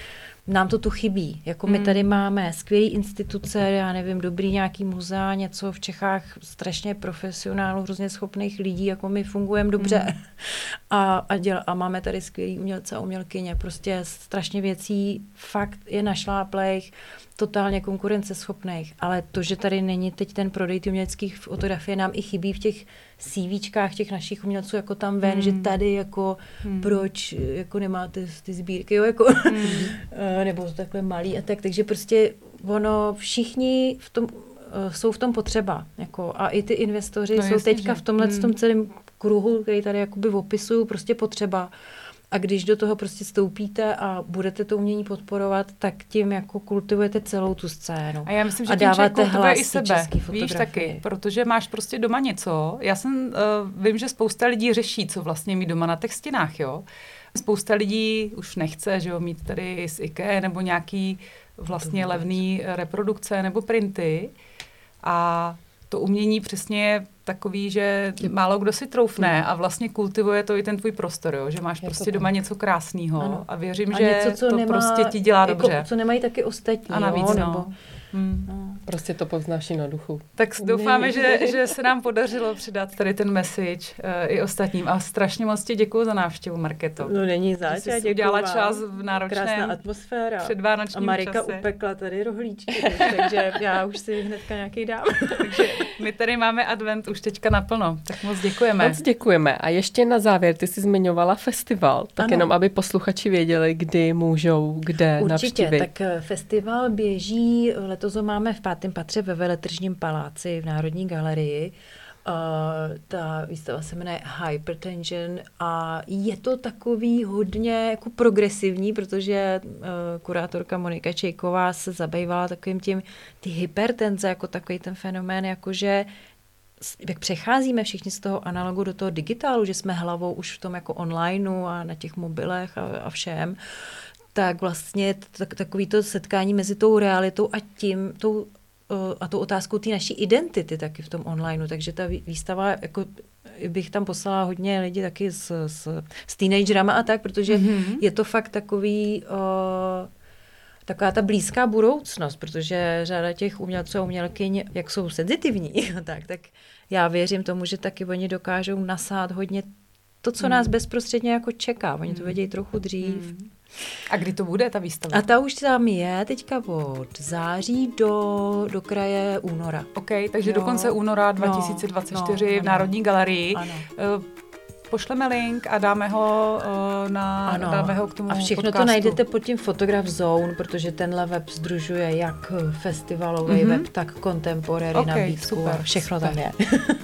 nám to tu chybí. Jako my hmm. tady máme skvělé instituce, já nevím, dobrý nějaký muzea, něco v Čechách strašně profesionálů, hrozně schopných lidí, jako my fungujeme dobře. Hmm. *laughs* A, a, děl, a máme tady skvělý umělce a umělkyně. Prostě strašně věcí fakt je našláplejch, totálně konkurenceschopných. Ale to, že tady není teď ten prodej ty uměleckých fotografie, nám i chybí v těch CVčkách těch našich umělců jako tam ven, hmm. že tady jako hmm. proč jako nemáte ty sbírky, jo, jako hmm. *laughs* Eh, nebo takhle malý a tak, takže prostě ono všichni v tom eh, jsou v tom potřeba. Jako, a i ty investoři no, jsou jasně, teďka že? v tomhle hmm. tom celém kruhu, který tady jakoby opisuju, prostě potřeba. A když do toho prostě stoupíte a budete to umění podporovat, tak tím jako kultivujete celou tu scénu. A já myslím, že a tím dáváte hlas i sebe, víš taky, protože máš prostě doma něco. Já jsem, uh, vím, že spousta lidí řeší, co vlastně mít doma na těch stěnách, jo. Spousta lidí už nechce, že jo, mít tady z IKEA nebo nějaký vlastně levný reprodukce nebo printy. A to umění přesně je takový, že málo kdo si troufne a vlastně kultivuje to i ten tvůj prostor, jo? že máš prostě doma něco krásného a věřím, a že něco, co to nemá, prostě ti dělá jako, dobře. Co nemají taky ostatní. A navíc, jo? no. Nebo, Hmm. No. Prostě to povznáší na duchu. Tak doufáme, že, *laughs* že se nám podařilo předat tady ten message uh, i ostatním. A strašně moc ti děkuji za návštěvu, Marketo. No není zač, já děkuji udělala čas v náročném Krásná atmosféra. Předvánočním A Marika čase. upekla tady rohlíčky, *laughs* takže já už si hnedka nějaký dám. *laughs* takže my tady máme advent už teďka naplno. Tak moc děkujeme. Moc děkujeme. A ještě na závěr, ty jsi zmiňovala festival, tak ano. jenom aby posluchači věděli, kdy můžou, kde Určitě, navštívit. tak eh, festival běží, letos ho máme v pátém patře ve Veletržním paláci v Národní galerii. Uh, ta výstava se jmenuje Hypertension a je to takový hodně jako progresivní, protože uh, kurátorka Monika Čejková se zabývala takovým tím, ty hypertenze jako takový ten fenomén, jakože jak přecházíme všichni z toho analogu do toho digitálu, že jsme hlavou už v tom jako onlineu a na těch mobilech a, a všem, tak vlastně tak, takový to setkání mezi tou realitou a tím, tou a tou otázkou té naší identity taky v tom onlineu. Takže ta výstava, jako bych tam poslala hodně lidí taky s, s, s teenagerama a tak, protože mm-hmm. je to fakt takový... Uh, taková ta blízká budoucnost, protože řada těch umělců a umělkyň, jak jsou senzitivní, *laughs* tak, tak já věřím tomu, že taky oni dokážou nasát hodně to, co mm. nás bezprostředně jako čeká. Oni to mhm. vědějí trochu dřív. Mm. A kdy to bude ta výstava? A ta už tam je teďka od září do, do kraje února. OK, takže jo. do konce února 2024 no, no, v Národní galerii. Ano. Uh, pošleme link a dáme ho uh, na, ano. dáme ho k tomu A všechno podcastu. to najdete pod tím Photograph Zone, protože tenhle web združuje jak festivalový mm-hmm. web, tak contemporary okay, nabídku super, všechno super. tam je.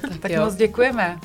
tak *laughs* tak moc děkujeme.